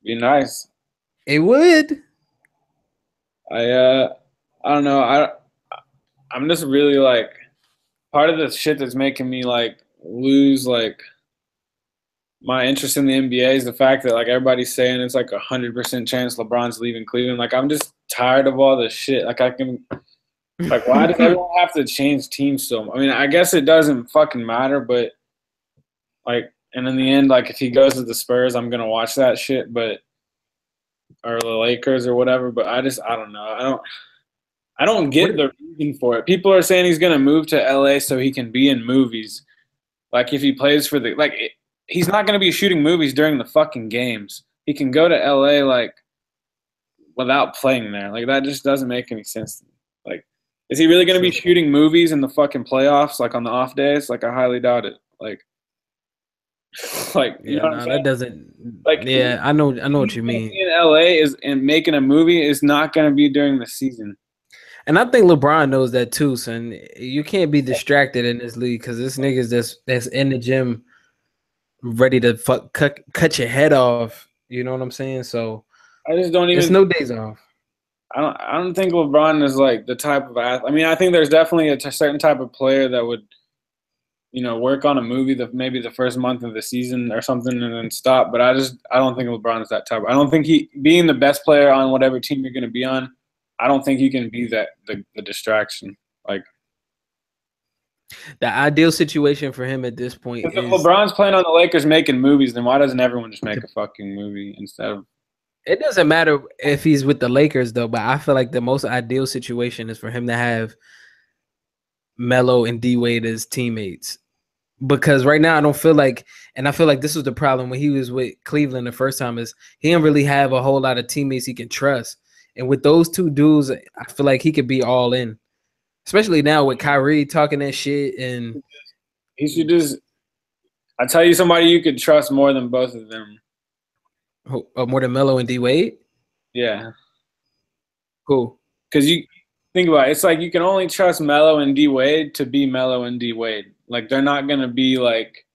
Be nice. It would I uh I don't know. I I'm just really like part of the shit that's making me like lose like my interest in the NBA is the fact that like everybody's saying it's like a hundred percent chance LeBron's leaving Cleveland. Like I'm just tired of all this shit. Like I can like why does everyone have to change teams so much? I mean, I guess it doesn't fucking matter, but like and in the end, like if he goes to the Spurs, I'm gonna watch that shit, but or the Lakers or whatever. But I just I don't know. I don't I don't get the reason for it. People are saying he's gonna move to LA so he can be in movies. Like if he plays for the like it, he's not gonna be shooting movies during the fucking games. He can go to LA like without playing there. Like that just doesn't make any sense. Like is he really gonna be shooting movies in the fucking playoffs like on the off days? Like I highly doubt it. Like like you yeah, know no, that doesn't Like, yeah i know i know what you mean in LA is and making a movie is not going to be during the season. And I think LeBron knows that too, son. You can't be distracted in this league because this nigga's that's that's in the gym, ready to fuck cut cut your head off. You know what I'm saying? So I just don't even. it's no days off. I don't. I don't think LeBron is like the type of athlete. I mean, I think there's definitely a certain type of player that would, you know, work on a movie the maybe the first month of the season or something and then stop. But I just I don't think LeBron is that type. I don't think he being the best player on whatever team you're going to be on. I don't think he can be that the, the distraction. Like The ideal situation for him at this point if is LeBron's playing on the Lakers making movies, then why doesn't everyone just make a fucking movie instead of it doesn't matter if he's with the Lakers though, but I feel like the most ideal situation is for him to have Melo and D Wade as teammates. Because right now I don't feel like, and I feel like this was the problem when he was with Cleveland the first time is he didn't really have a whole lot of teammates he can trust. And with those two dudes, I feel like he could be all in. Especially now with Kyrie talking that shit and He should just. I tell you, somebody you could trust more than both of them. uh, more than Melo and D Wade. Yeah, Cool. because you think about it, it's like you can only trust Melo and D Wade to be Melo and D Wade. Like they're not gonna be like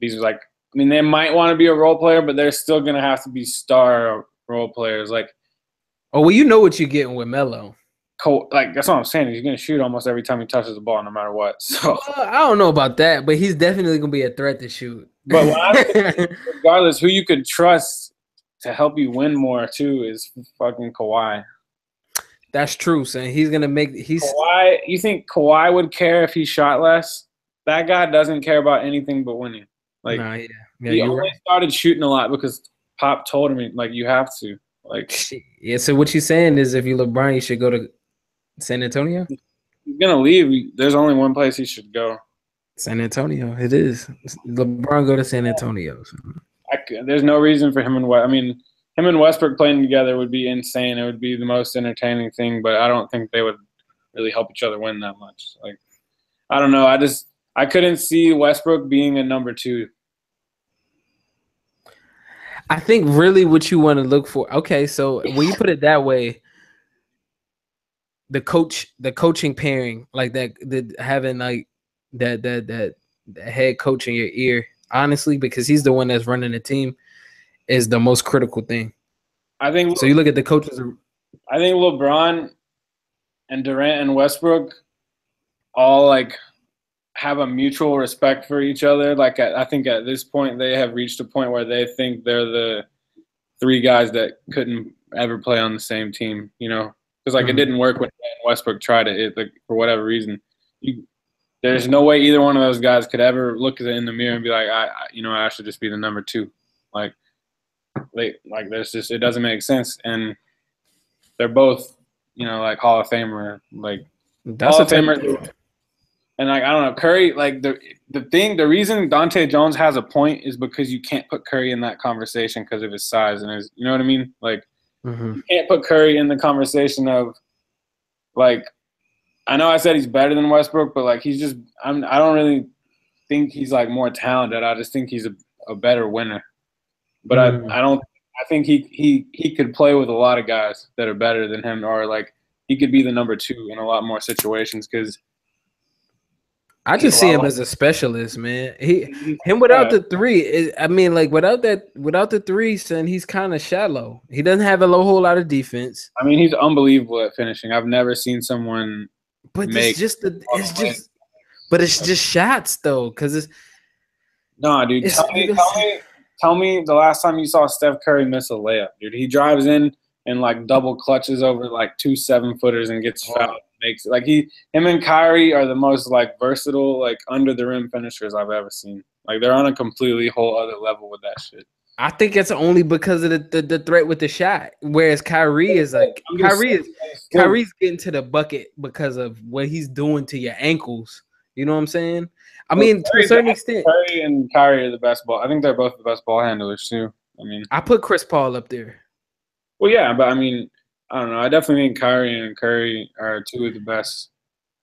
these. Like I mean, they might want to be a role player, but they're still gonna have to be star role players. Like Oh well, you know what you're getting with Melo. Like that's what I'm saying. He's gonna shoot almost every time he touches the ball, no matter what. So, Well, I don't know about that, but he's definitely gonna be a threat to shoot. but I, regardless, who you could trust to help you win more too is fucking Kawhi. That's true, son. He's gonna make. He's Kawhi, you think Kawhi would care if he shot less? That guy doesn't care about anything but winning. Like nah, yeah, yeah, he only right. started shooting a lot because Pop told him like you have to. Like Yeah. So what you're saying is, if you LeBron, you should go to San Antonio. he's gonna leave. There's only one place he should go. San Antonio. It is. LeBron go to San Antonio. so. I there's no reason for him and West. I mean, him and Westbrook playing together would be insane. It would be the most entertaining thing, but I don't think they would really help each other win that much. Like I don't know. I just I couldn't see Westbrook being a number two. I think really what you want to look for. Okay, so when you put it that way, the coach, the coaching pairing, like that, the having like that that that, that head coach in your ear, honestly, because he's the one that's running the team, is the most critical thing. I think So you look at the coaches. I think LeBron and Durant and Westbrook all like have a mutual respect for each other. Like at, I think at this point they have reached a point where they think they're the three guys that couldn't ever play on the same team. You know, because like Mhm. it didn't work when Westbrook tried it, it like, for whatever reason. You, there's no way either one of those guys could ever look in the mirror and be like, I, I you know, I should just be the number two. Like, they like there's just it doesn't make sense, and they're both you know like Hall of Famer like That's Hall a of Famer. And like I don't know, Curry. Like the the thing, the reason Dahntay Jones has a point is because you can't put Curry in that conversation because of his size and his. You know what I mean? Like Mhm. you can't put Curry in the conversation of like. I know I said he's better than Westbrook, but like he's just. I'm. I don't really think he's like more talented. I just think he's a, a better winner. But Mm. I I don't. I think he he he could play with a lot of guys that are better than him, or like he could be the number two in a lot more situations because. I just see him as a specialist, man. He him without the three. I mean, like without that, without the three, son, he's kind of shallow. He doesn't have a lo- whole lot of defense. I mean, he's unbelievable at finishing. I've never seen someone. But Make- it's just the, it's just, but it's just shots though, because it's No, dude. It's- Tell me, tell me, tell me the last time you saw Steph Curry miss a layup, dude. He drives in and like double clutches over like two seven footers and gets Oh. fouled. Makes it like he, him and Kyrie are the most like versatile, like under the rim finishers I've ever seen. Like they're on a completely whole other level with that shit. I think it's only because of the, the, the threat with the shot. Whereas Kyrie is like Kyrie is Kyrie's getting to the bucket because of what he's doing to your ankles. You know what I'm saying? I Well, mean, to a certain extent, Curry and Kyrie are the best ball. I think they're both the best ball handlers too. I mean, I put Chris Paul up there. well, yeah, but I mean, I don't know. I definitely think Kyrie and Curry are two of the best.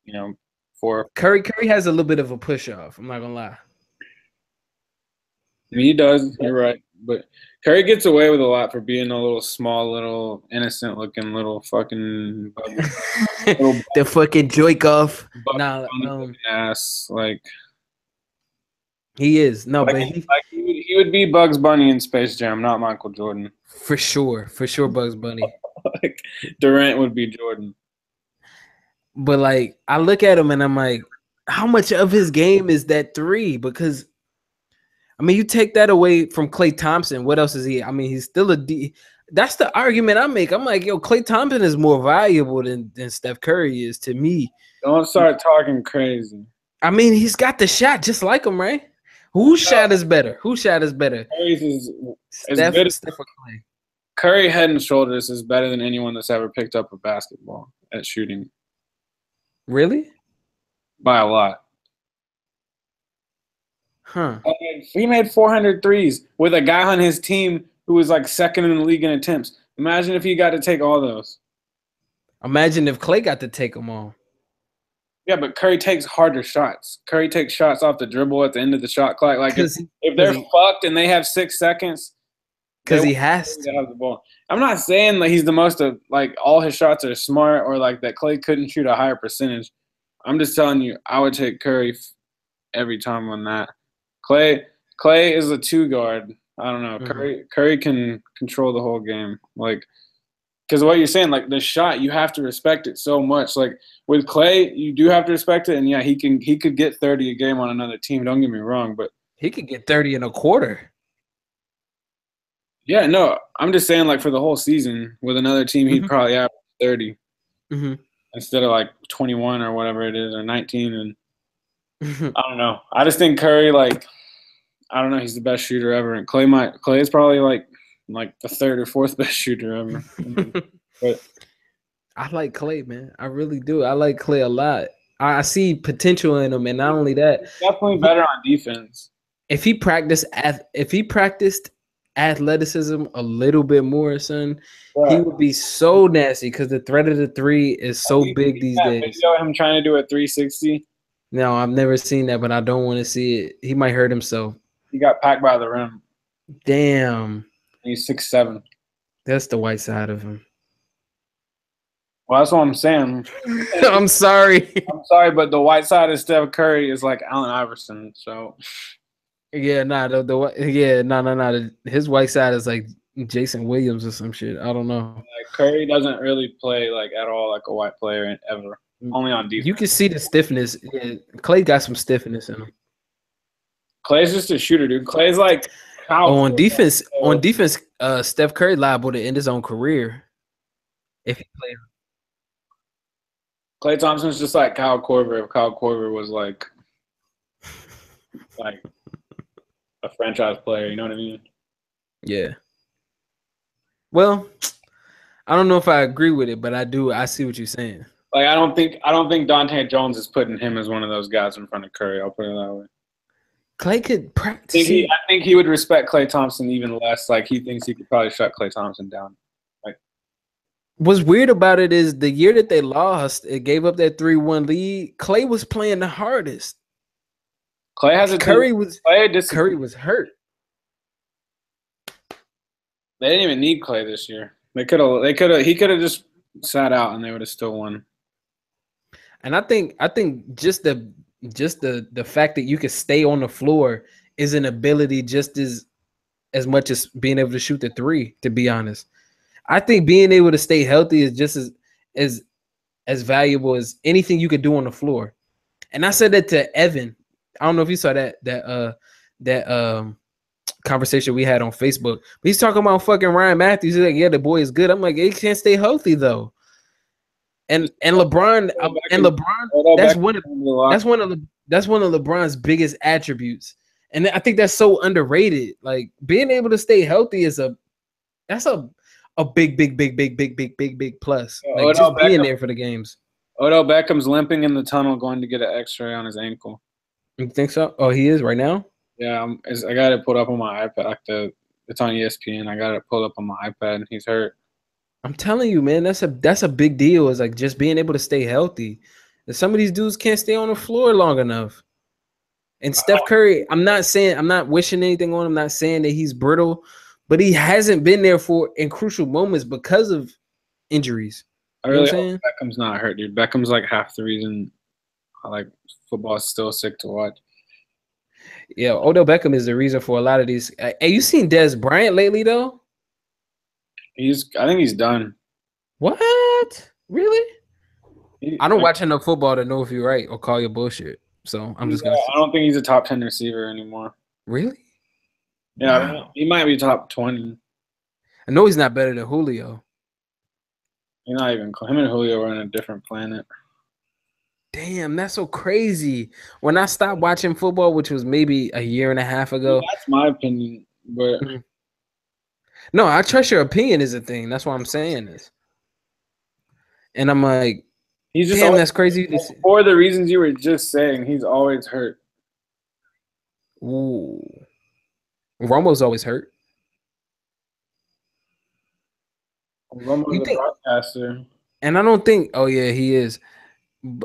You know, for Curry Curry has a little bit of a push off. I'm not gonna lie. I mean, he does. You're right, but Curry gets away with a lot for being a little small, little innocent looking, little fucking little the fucking Joykov. bug- Nah, bunny um, ass. Like, He is no, like, but he, he like he, would, be Bugs Bunny in Space Jam, not Michael Jordan. for sure, for sure, Bugs Bunny. like Durant would be Jordan. But like, I look at him and I'm like, how much of his game is that three? Because I mean, you take that away from Klay Thompson. What else is he? I mean, he's still a D. That's the argument I make. I'm like, yo, Klay Thompson is more valuable than, than Steph Curry is to me. Don't start talking crazy. I mean, he's got the shot just like him, right? Whose shot is better? Who shot is better? Curry's is Steph, good as- Steph Klay? Curry head and shoulders is better than anyone that's ever picked up a basketball at shooting Really? by a lot. Huh. Mean, He made 400 threes with a guy on his team who was like second in the league in attempts. Imagine if he got to take all those. Imagine if Klay got to take them all. Yeah, but Curry takes harder shots. Curry takes shots off the dribble at the end of the shot clock. Like if, if they're he- fucked and they have six seconds, because he has to have the ball. I'm not saying that he's the most of like all his shots are smart or like that Klay couldn't shoot a higher percentage. I'm just telling you, I would take Curry f- every time on that. Klay Klay is a two guard. I don't know. Mhm. Curry Curry can control the whole game. Like because what you're saying, like the shot, you have to respect it so much. Like with Klay, you do have to respect it, and yeah, he can he could get 30 a game on another team. Don't get me wrong, but He could get 30 and a quarter. yeah, no, I'm just saying like for the whole season with another team, he'd Mhm. probably average 30. hmm instead of like 21 or whatever it is or 19 and i don't know i just think curry like i don't know he's the best shooter ever and klay might klay is probably like like the third or fourth best shooter ever but I like Klay, man. I really do. I like Klay a lot. I I see potential in him, and not only that, definitely better on defense if he practiced if he practiced athleticism a little bit more, son, he would be so nasty because the threat of the three is so big these days. video him trying to do a 360 No, I've never seen that, but I don't want to see it. He might hurt himself. he got packed by the rim Damn, he's six seven. that's the white side of him. Well, that's what I'm saying. I'm sorry. I'm sorry, but the white side of Steph Curry is like Allen Iverson. So Yeah, nah, the, the yeah, no, no, no. His white side is like Jason Williams or some shit. I don't know. like Curry doesn't really play like at all like a white player ever. Only on defense. You can see the stiffness. Yeah, Klay got some stiffness in him. Klay's just a shooter, dude. Klay's like Oh, on defense, So- on defense, uh, Steph Curry liable to end his own career if he played. Klay Thompson's just like Kyle Korver. If Kyle Korver was like like a franchise player, you know what I mean? Yeah. Well, I don't know if I agree with it, but I do. I see what you're saying. Like I don't think I don't think Dahntay Jones is putting him as one of those guys in front of Curry. I'll put it that way. Klay could I think practice. he, I think he would respect Klay Thompson even less. Like he thinks he could probably shut Klay Thompson down. What's weird about it is the year that they lost, it gave up that three-one lead. Klay was playing the hardest. Klay has a Curry was Klay Curry was hurt. They didn't even need Klay this year. They could have. They could have. He could have just sat out and they would have still won. And I think I think just the just the the fact that you can stay on the floor is an ability just as as much as being able to shoot the three, to be honest. I think being able to stay healthy is just as as as valuable as anything you could do on the floor. And I said that to Evan. I don't know if you saw that that uh that um conversation we had on Facebook. He's talking about fucking Ryan Mathews. He's like, yeah, the boy is good. I'm like, he can't stay healthy though. And and LeBron and LeBron that's one of in the locker- that's one of the that's one of LeBron's biggest attributes. And I think that's so underrated. Like being able to stay healthy is a that's a a big, big, big, big, big, big, big, big plus. Like Odell just being there for the games. Odell Beckham's limping in the tunnel, going to get an X-ray on his ankle. You think so? Oh, he is right now. Yeah, I'm, I got it pulled up on my iPad. Like the, it's on ESPN. I got it pulled up on my iPad, and he's hurt. I'm telling you, man, that's a that's a big deal. Is like just being able to stay healthy. And some of these dudes can't stay on the floor long enough. And Steph Curry, I'm not saying I'm not wishing anything on him, I'm not saying that he's brittle, but he hasn't been there for in crucial moments because of injuries. I You know really hope Beckham's not hurt, dude. Beckham's like half the reason I like football is still sick to watch. Yeah, Odell Beckham is the reason for a lot of these. Hey, you seen Dez Bryant lately though? He's, I think he's done. What? Really? He- I don't watch enough football to know if you're right or call your bullshit. So I'm just Yeah, gonna I don't think he's a top ten receiver anymore. really. Yeah, Wow. he might be top twenty. I know he's not better than Julio. He's not even. Him and Julio are on a different planet. Damn, that's so crazy. When I stopped watching football, which was maybe a year and a half ago. That's my opinion, but mm-hmm. No, I trust your opinion is a thing. That's why I'm saying this. And I'm like, he's just damn, always, that's crazy. for the reasons you were just saying. He's always hurt. Ooh. Romo's always hurt. Romo's You a think- broadcaster. And I don't think, oh yeah, he is.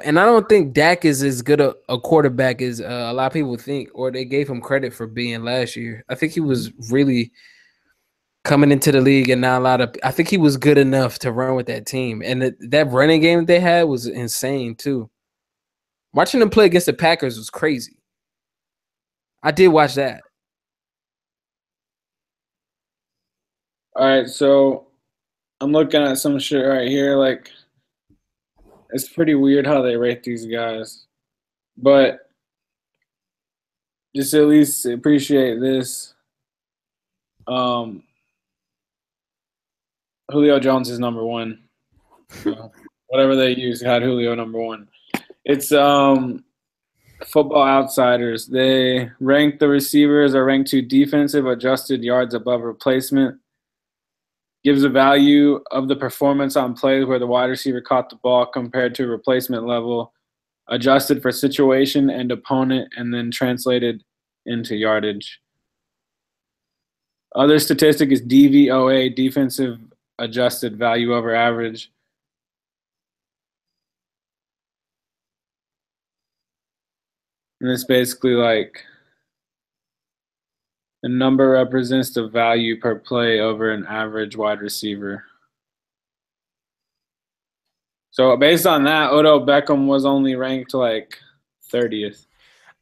And I don't think Dak is as good a, a quarterback as uh, a lot of people think, or they gave him credit for being last year. I think he was really coming into the league, and not a lot of. I think he was good enough to run with that team, and that that running game that they had was insane too. Watching them play against the Packers was crazy. I did watch that. All right, so I'm looking at some shit right here. Like, it's pretty weird how they rate these guys, but just at least appreciate this. Um, Julio Jones is number one. So, whatever they use had Julio number one. It's um, Football Outsiders. They rank the receivers are ranked to defensive adjusted yards above replacement gives a value of the performance on plays where the wide receiver caught the ball compared to replacement level, adjusted for situation and opponent, and then translated into yardage. Other statistic is DVOA, defensive adjusted value over average. And it's basically like the number represents the value per play over an average wide receiver. So based on that, Odell Beckham was only ranked like 30th.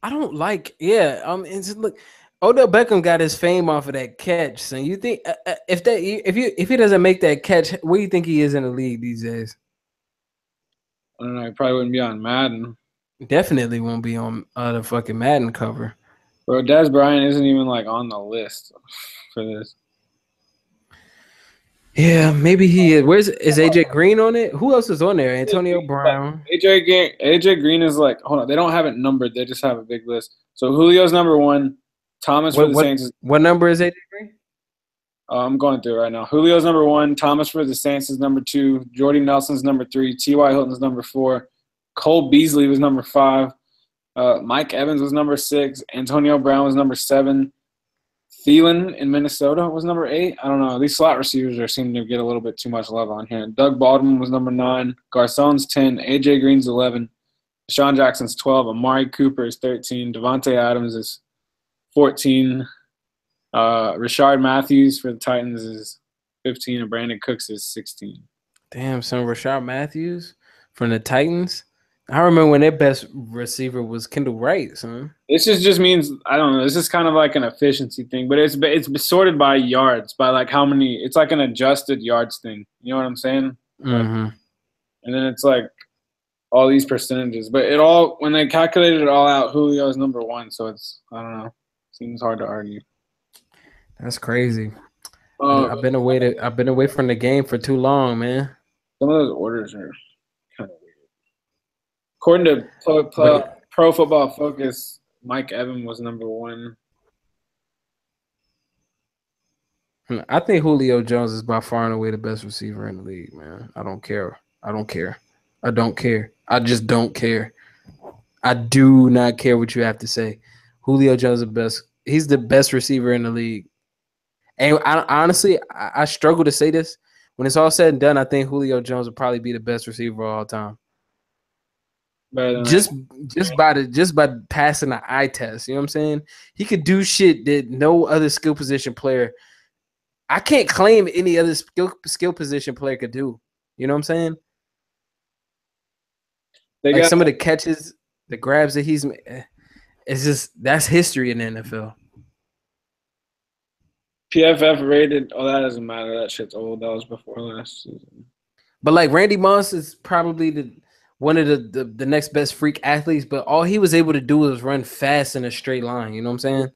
I don't like. Yeah, um, look. Odell Beckham got his fame off of that catch. So you think uh, uh, if that if you if he doesn't make that catch, where do you think he is in the league these days? I don't know. He probably wouldn't be on Madden. Definitely won't be on uh, the fucking Madden cover. Bro, Dez Bryant isn't even like on the list for this. Yeah, maybe he is. Where's is AJ Green on it? Who else is on there? Antonio Brown. AJ Green, AJ Green is like hold on. They don't have it numbered. They just have a big list. So Julio's number one. Thomas for What, the what, Saints is what number is AJ Green? Uh, I'm going through it right now. Julio's number one. Thomas for the Saints is number two. Jordy Nelson's number three. T.Y. Hilton's number four. Cole Beasley was number five. Uh, Mike Evans was number six. Antonio Brown was number seven. Thielen in Minnesota was number eight. I don't know. These slot receivers are seeming to get a little bit too much love on here. Doug Baldwin was number nine. Garcon's 10. A.J. Green's 11. Sean Jackson's 12. Amari Cooper is 13. Davante Adams is 14. Uh, Rishard Matthews for the Titans is 15, and Brandin Cooks is 16. Damn, son, Rishard Matthews from the Titans. I remember when their best receiver was Kendall Wright, son. This just just means I don't know. This is kind of like an efficiency thing, but it's it's sorted by yards, by like how many. It's like an adjusted yards thing. You know what I'm saying? Mm-hmm. And then it's like all these percentages, but it all when they calculated it all out, Julio's number one. So it's I don't know. Seems hard to argue. That's crazy. Uh, I've been away to I've been away from the game for too long, man. Some of those orders are kind of weird. According to Pro, Pro, Pro Football Focus, Mike Evan was number one. Hmm, I think Julio Jones is by far and away the best receiver in the league, man. I don't care. I don't care. I don't care. I just don't care. I do not care what you have to say. Julio Jones is the best. He's the best receiver in the league. And I, honestly, I, I struggle to say this. When it's all said and done, I think Julio Jones will probably be the best receiver of all time. Better than Just just by the just by passing the eye test. You know what I'm saying? He could do shit that no other skill position player. I can't claim any other skill skill position player could do. You know what I'm saying? they like got some of the catches, the grabs that he's, ma- eh, it's just that's history in the NFL. PFF rated. Oh, that doesn't matter. That shit's old. That was before last season. But like Randy Moss is probably the one of the, the the next best freak athletes. But all he was able to do was run fast in a straight line. You know what I'm saying?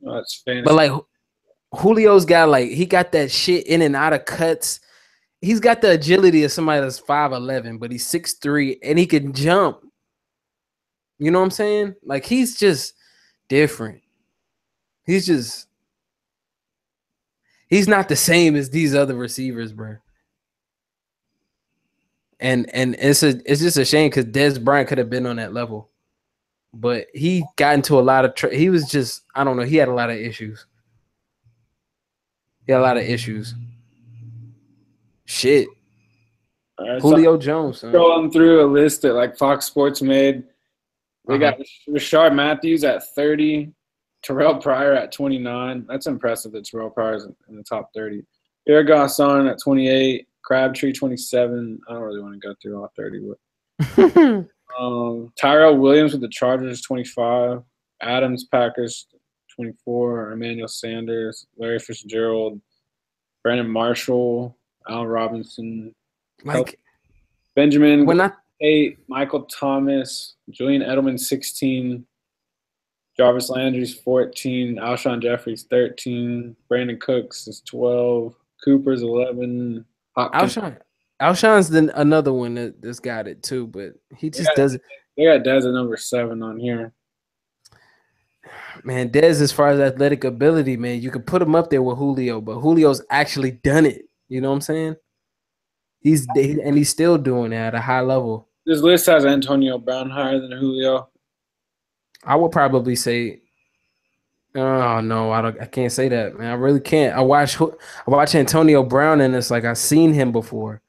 No, that's fantasy. But like Julio's got like he got that shit in and out of cuts. He's got the agility of somebody that's 5'11, but he's six three and he can jump. You know what I'm saying? Like he's just different. He's just he's not the same as these other receivers, bro. And and it's a it's just a shame because Dez Bryant could have been on that level, but he got into a lot of tr- he was just I don't know he had a lot of issues. He had a lot of issues. Shit, right, so Julio Jones. son. scrolling through a list that like Fox Sports made. They got Rishard Matthews at 30, Terrelle Pryor at 29. That's impressive that Terrelle Pryor's in in the top 30. Eric Garcon at 28, Crabtree 27. I don't really want to go through all 30, but um, Tyrell Williams with the Chargers 25, Adams Packers 24, Emmanuel Sanders, Larry Fitzgerald, Brandon Marshall, Al Robinson, like Benjamin when I eight, Michael Thomas, Julian Edelman sixteen, Jarvis Landry's fourteen, Alshon Jeffries thirteen, Brandin Cooks is twelve, Cooper's eleven, Hopkins. Alshon Alshon's then another one that, that's got it too, but he just Yeah. doesn't. They got Dez at number seven on here. Man, Dez, as far as athletic ability, man, you could put him up there with Julio, but Julio's actually done it. You know what I'm saying? He's and he's still doing it at a high level. This list has Antonio Brown higher than Julio. I would probably say, oh no, I don't. I can't say that, man. I really can't. I watch I watch Antonio Brown, and it's like I've seen him before.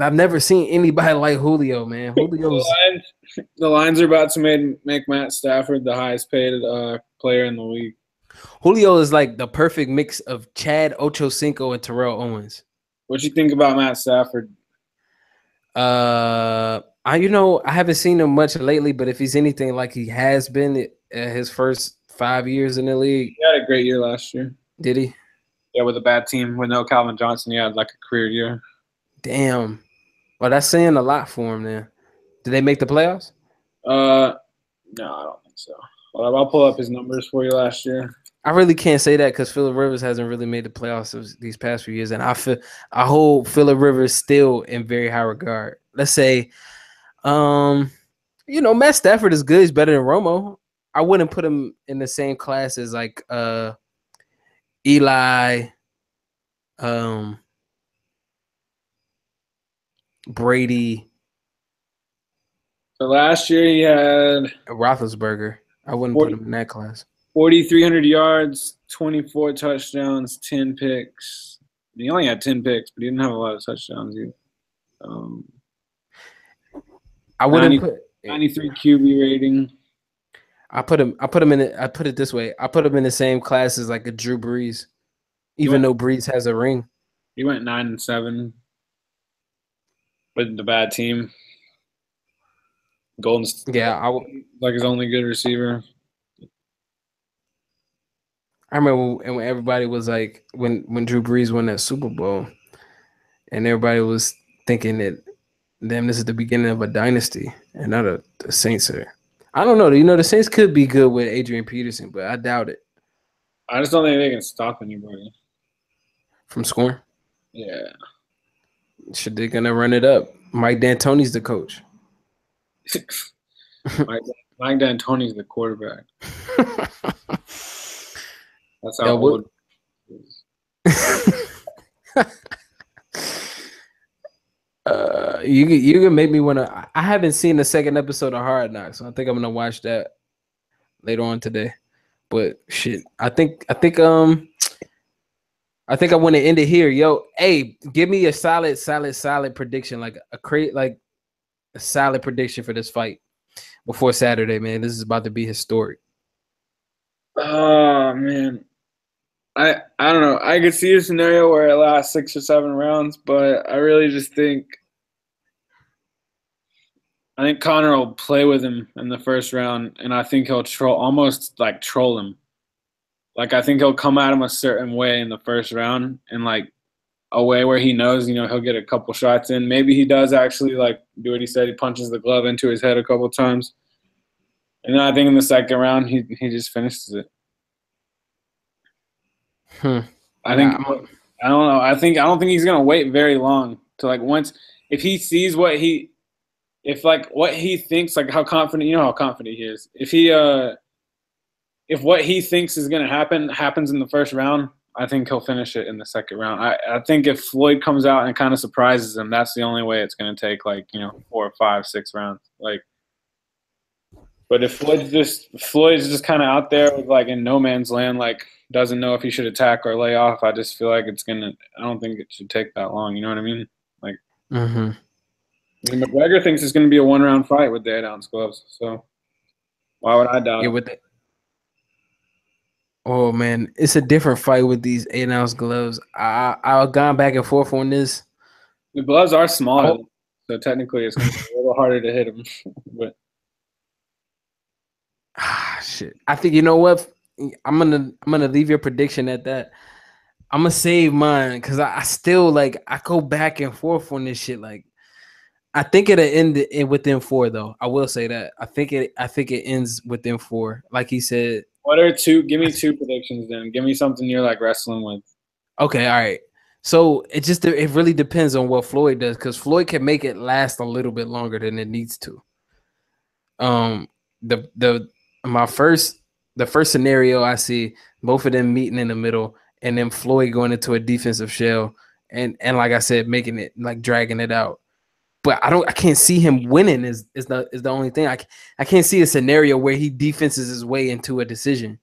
I've never seen anybody like Julio, man. The Julio's Lions, the Lions are about to make, make Matt Stafford the highest paid uh, player in the league. Julio is like the perfect mix of Chad Ochocinco and Terrell Owens. What you think about Matt Stafford? Uh, I you know I haven't seen him much lately, but if he's anything like he has been his first five years in the league, He had a great year last year. did he? Yeah, with a bad team with no Calvin Johnson, he had like a career year. Damn. Well, that's saying a lot for him. Then, did they make the playoffs? Uh, no, I don't think so. Well, I'll pull up his numbers for you last year. I really can't say that because Philip Rivers hasn't really made the playoffs these past few years, and I feel I hold Philip Rivers still in very high regard. Let's say, um, you know, Matt Stafford is good. He's better than Romo. I wouldn't put him in the same class as like uh Eli, um, Brady, So last year he had Roethlisberger. I wouldn't put him in that class. 4,300 yards, 24 touchdowns, 10 picks. He only had 10 picks, but he didn't have a lot of touchdowns either. Um, I wouldn't 90 put. 93 QB rating. I put him. I put him in. it- I put it this way. I put him in the same class as like a Drew Brees, even though Brees has a ring. He went nine and seven with the bad team. Golden State, Yeah, I, w- like his only good receiver. I remember when, when everybody was like when when Drew Brees won that Super Bowl, and everybody was thinking that, damn, this is the beginning of a dynasty, and not a, the Saints are. I don't know. You know, the Saints could be good with Adrian Peterson, but I doubt it I just don't think they can stop anybody. from scoring. Yeah. Should they gonna run it up? Mike D'Antoni's the coach. Mike, Mike D'Antoni's the quarterback. That's how Yeah, what- old. Uh, you can- you can make me wanna. I haven't seen the second episode of Hard Knocks, so I think I'm gonna watch that later on today. But shit, I think I think um, I think I want to end it here. Yo, hey, give me a solid, solid, solid prediction, like a create like a solid prediction for this fight before Saturday, man. This is about to be historic. Oh man, I I don't know. I could see a scenario where it lasts six or seven rounds, but I really just think I think Conor will play with him in the first round, and I think he'll troll almost like troll him. Like I think he'll come at him a certain way in the first round, and like a way where he knows, you know, he'll get a couple shots in. Maybe he does actually like do what he said. He punches the glove into his head a couple times. And then I think in the second round he he just finishes it. Hmm. I think Yeah, I'm- don't know. I think I don't think he's gonna wait very long to like once if he sees what he if like what he thinks like how confident you know how confident he is. If he uh if what he thinks is gonna happen happens in the first round, I think he'll finish it in the second round. I, I think if Floyd comes out and kind of surprises him, that's the only way it's gonna take like, you know, four or five, six rounds. Like but if Floyd's just Floyd's just kind of out there with like in no man's land, like doesn't know if he should attack or lay off, I just feel like it's gonna. I don't think it should take that long. You know what I mean? Mhm. I mean McGregor thinks it's gonna be a one round fight with the eight ounce gloves. So why would I doubt? Yeah, it? with it. Oh man, it's a different fight with these eight ounce gloves. I I- I've gone back and forth on this. The gloves are smaller, Oh. so technically it's gonna be a little harder to hit him. but Ah, shit. I think you know what? I'm gonna I'm gonna leave your prediction at that. I'm gonna save mine because I, I still like I go back and forth on this shit. Like I think it'll end in within four though. I will say that. I think it I think it ends within four. Like he said. what are two? Give me two predictions then. Give me something you're like wrestling with. Okay, all right. So it just it really depends on what Floyd does because Floyd can make it last a little bit longer than it needs to. Um, the the my first the first scenario I see both of them meeting in the middle and then Floyd going into a defensive shell and and like I said, making it like dragging it out. But I don't I can't see him winning is is the is the only thing. I I can't see a scenario where he defenses his way into a decision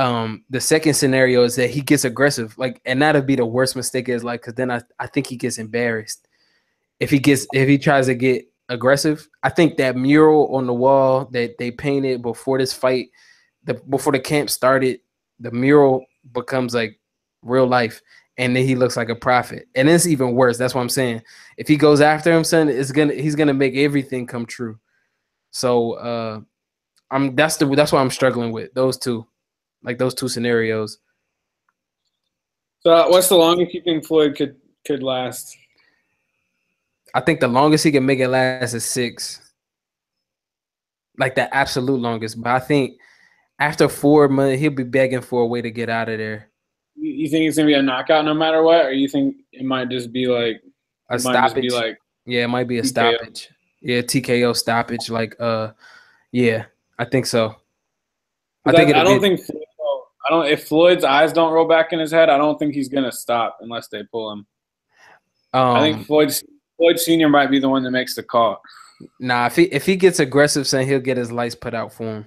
um the second scenario is that he gets aggressive like and that'd be the worst mistake is like because then I, I think he gets embarrassed if he gets if he tries to get aggressive i think that mural on the wall that they painted before this fight the before the camp started the mural becomes like real life and then he looks like a prophet. And it's even worse. That's what I'm saying. If he goes after him, son, it's gonna he's gonna make everything come true. So uh I'm that's the that's what I'm struggling with. Those two. Like those two scenarios. So what's the longest you think Floyd could could last? I think the longest he can make it last is six. Like the absolute longest. But I think after four months, he'll be begging for a way to get out of there. You, think it's gonna be a knockout no matter what, or you think it might just be like A it might just stoppage. be like yeah, it might be a TKO. stoppage. Yeah, TKO stoppage. Like uh yeah, I think so. I I, think I it'll don't be- think Floyd I don't if Floyd's eyes don't roll back in his head, I don't think he's gonna stop unless they pull him. Um, I think Floyd Floyd Senior might be the one that makes the call. nah, if he if he gets aggressive, son, he'll get his lights put out for him.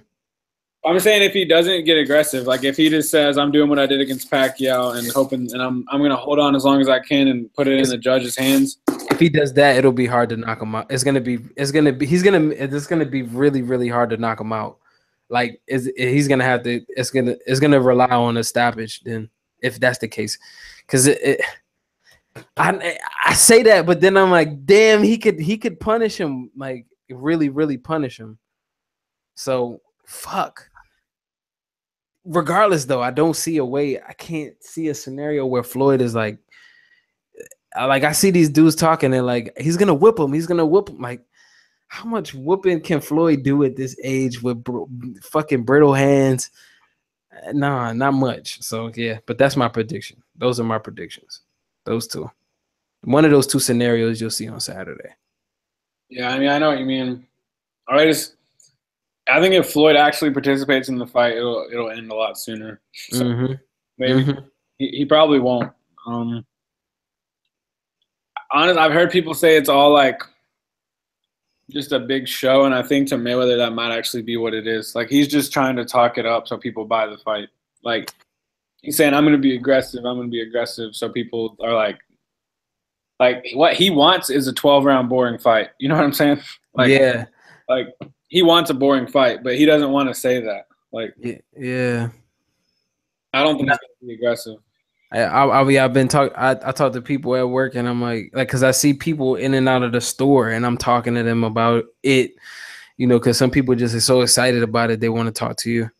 I'm saying if he doesn't get aggressive, like if he just says I'm doing what I did against Pacquiao and hoping and I'm I'm gonna hold on as long as I can and put it in the judge's hands. If he does that, it'll be hard to knock him out. It's gonna be it's gonna be he's gonna it's gonna be really really hard to knock him out. Like is he's gonna have to it's gonna it's gonna rely on a stoppage then if that's the case, because it, it I I say that, but then I'm like, damn, he could he could punish him like really really punish him. So fuck. Regardless, though, I don't see a way. I can't see a scenario where Floyd is like, like I see these dudes talking and like he's gonna whip him. He's gonna whip him. Like, how much whooping can Floyd do at this age with fucking brittle hands? Uh, Nah, not much. So yeah, but that's my prediction. Those are my predictions. Those two. One of those two scenarios you'll see on Saturday. Yeah, I mean I know what you mean. All right, just I think if Floyd actually participates in the fight, it'll it'll end a lot sooner. So Mhm, maybe mhm. he, he probably won't. Um, honest, I've heard people say it's all like just a big show, and I think to Mayweather that might actually be what it is. Like he's just trying to talk it up so people buy the fight. Like he's saying, "I'm going to be aggressive. I'm going to be aggressive," so people are like, like what he wants is a 12 round boring fight. You know what I'm saying? Like, yeah, like he wants a boring fight, but he doesn't want to say that. Like yeah. I don't think he's going to be aggressive. I, I, I've been talk. I, I talk to people at work, and I'm like, like, cause I see people in and out of the store, and I'm talking to them about it, you know, cause some people just are so excited about it, they want to talk to you,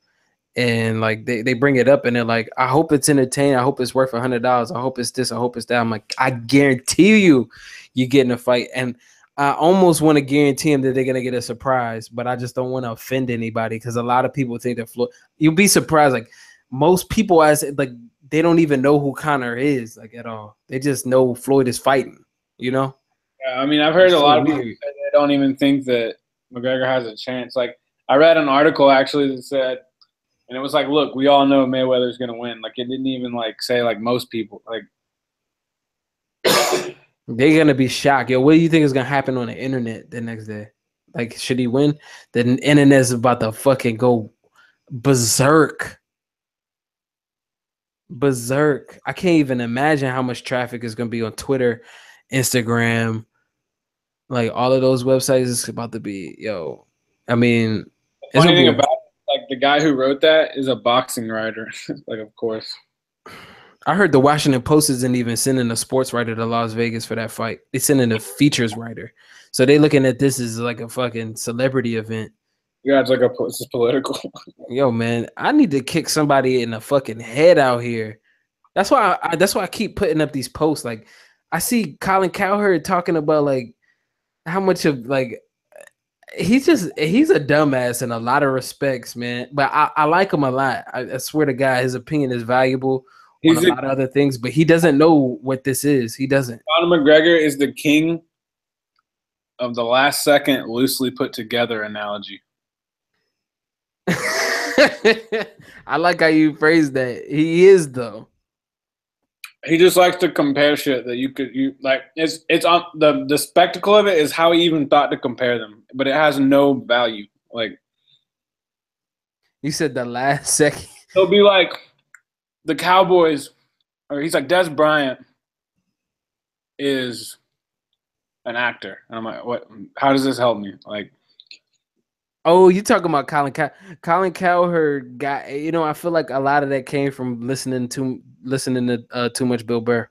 and like they, they bring it up, and they're like, I hope it's entertaining. I hope it's worth a hundred dollars. I hope it's this. I hope it's that. I'm like, I guarantee you, you get in a fight, and I almost want to guarantee them that they're gonna get a surprise, but I just don't want to offend anybody because a lot of people think that Floyd. You'll be surprised, like most people as like they don't even know who Conor is like at all. They just know Floyd is fighting. You know? Yeah, I mean, I've heard It's a so lot of people weird. say they don't even think that McGregor has a chance. Like, I read an article actually that said, and it was like, look, we all know Mayweather's gonna win. Like, it didn't even like say like most people. Like, They're gonna be shocked. Yo, what do you think is gonna happen on the internet the next day? Like, should he win? The internet's about to fucking go berserk. Berserk. I can't even imagine how much traffic is gonna be on Twitter, Instagram, like all of those websites. It's about to be, yo. I mean, funny thing be- about the guy who wrote that is a boxing writer. like, of course. I heard the Washington Post isn't even sending a sports writer to Las Vegas for that fight. They're sending a features writer. So they looking at this as like a fucking celebrity event. Yeah, it's like a this is political. Yo, man, I need to kick somebody in the fucking head out here. That's why I, I that's why I keep putting up these posts. Like I see Colin Cowherd talking about like how much of like he's just he's a dumbass in a lot of respects, man. But I, I like him a lot. I, I swear to God, his opinion is valuable on a a, lot of other things, but he doesn't know what this is. He doesn't. Conor McGregor is the king of the last second loosely put together analogy. I like how you phrased that. He is though. He just likes to compare shit that you could you like. It's it's on the the spectacle of it is how he even thought to compare them, but it has no value. Like You said the last second. he'll be like the Cowboys, or he's like Dez Bryant is an actor, and I'm like, what? How does this help me? Like Oh, you talking about Colin Cow- Colin Cowherd got you know, I feel like a lot of that came from listening to listening to uh, too much Bill Burr.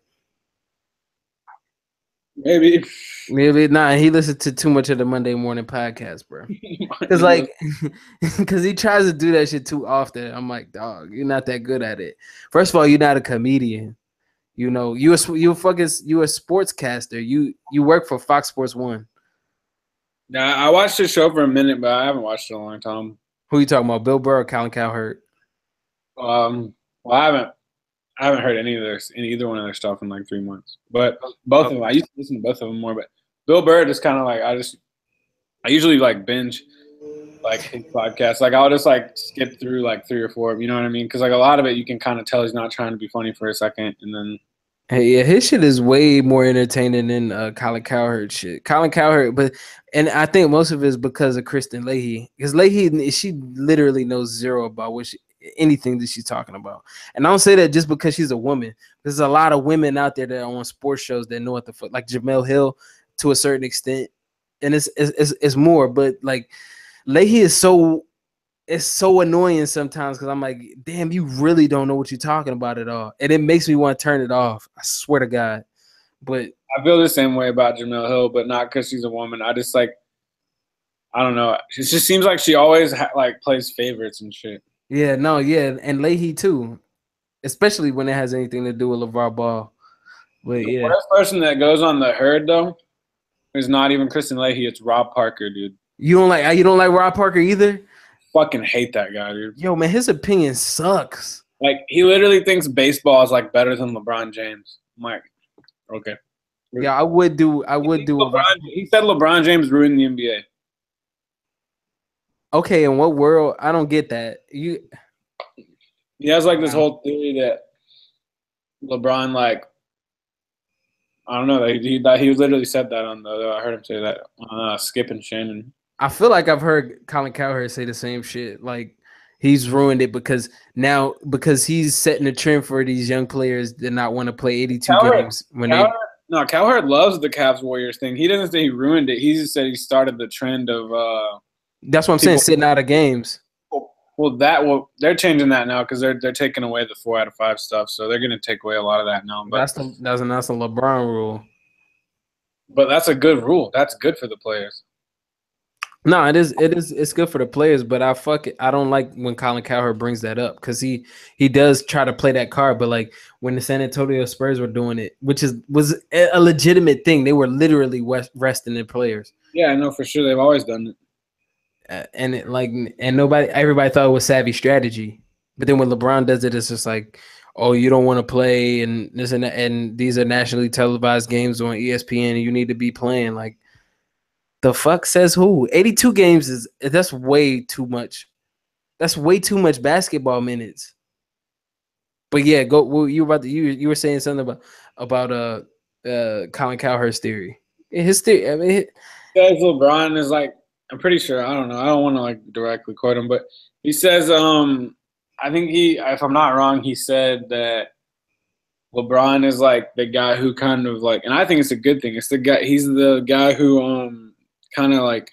Maybe. Maybe not. He listened to too much of the Monday morning podcast, bro. Cause like, cause he tries to do that shit too often. I'm like, dog, you're not that good at it. First of all, you're not a comedian. You know, you a you a fucking you a sportscaster. You you work for Fox Sports One. Nah, I watched the show for a minute, but I haven't watched it in a long time. Who are you talking about, Bill Burr or Colin Cowherd? Um, well, I haven't, I haven't heard any of their, any either one of their stuff in like three months. But both of them, I used to listen to both of them more. But Bill Burr just kind of like I just, I usually like binge, like his podcast. Like I'll just like skip through like three or four. You know what I mean? Because like a lot of it, you can kind of tell he's not trying to be funny for a second, and then Hey, yeah, his shit is way more entertaining than uh, Colin Cowherd shit. Colin Cowherd, but and I think most of it is because of Kristine Leahy. Because Leahy, she literally knows zero about what she, anything that she's talking about. And I don't say that just because she's a woman. There's a lot of women out there that are on sports shows that know what the fuck, like Jemele Hill, to a certain extent, and it's it's it's, it's more. But like Leahy is so it's so annoying sometimes because I'm like, damn, you really don't know what you're talking about at all. And it makes me want to turn it off. I swear to God. But I feel the same way about Jemele Hill, but not because she's a woman. I just like, I don't know. It just seems like she always ha- like plays favorites and shit. yeah, no, yeah, and Leahy too, especially when it has anything to do with LeVar Ball. But The yeah, worst person that goes on the herd though is not even Kristine Leahy. It's Rob Parker, dude. you don't like you don't like Rob Parker either. Fucking hate that guy, dude. Yo, man, his opinion sucks. Like he literally thinks baseball is like better than LeBron James. I'm like, okay. Yeah, I would do. I would do. A, LeBron, he said LeBron James ruined the NBA. okay, in what world? I don't get that. You He has like this whole theory that LeBron like I don't know that he that he literally said that on the I heard him say that on uh, Skip and Shannon. I feel like I've heard Colin Cowherd say the same shit. Like he's ruined it because now because he's setting a trend for these young players that not want to play 82 Cowherd- games when Cowherd, no, Cowherd loves the Cavs Warriors thing. He doesn't say he ruined it. He just said he started the trend of uh. That's what I'm saying. Sitting out of games. well that well they're changing that now because they're they're taking away the four out of five stuff. So they're gonna take away a lot of that now. But That's the that's a, that's a LeBron rule. but that's a good rule. That's good for the players. No, it is it is it's good for the players, but I fuck it. I don't like when Colin Cowherd brings that up because he he does try to play that card. But like when the San Antonio Spurs were doing it, which is was a legitimate thing, they were literally west, resting their players. Yeah, I know for sure. They've always done it. uh, and it like and nobody everybody thought it was savvy strategy but then when lebron does it it's just like oh you don't want to play and this and that, and these are nationally televised games on espn and you need to be playing like the fuck says who? 82 games is that's way too much. That's way too much basketball minutes. But yeah go well, you were about to, you you were saying something about about uh uh colin cowherd's theory. His theory i mean says LeBron is like I'm pretty sure I don't know I don't want to like directly quote him, but he says um I think he if I'm not wrong he said that LeBron is like the guy who kind of like and I think it's a good thing. It's the guy he's the guy who um kind of like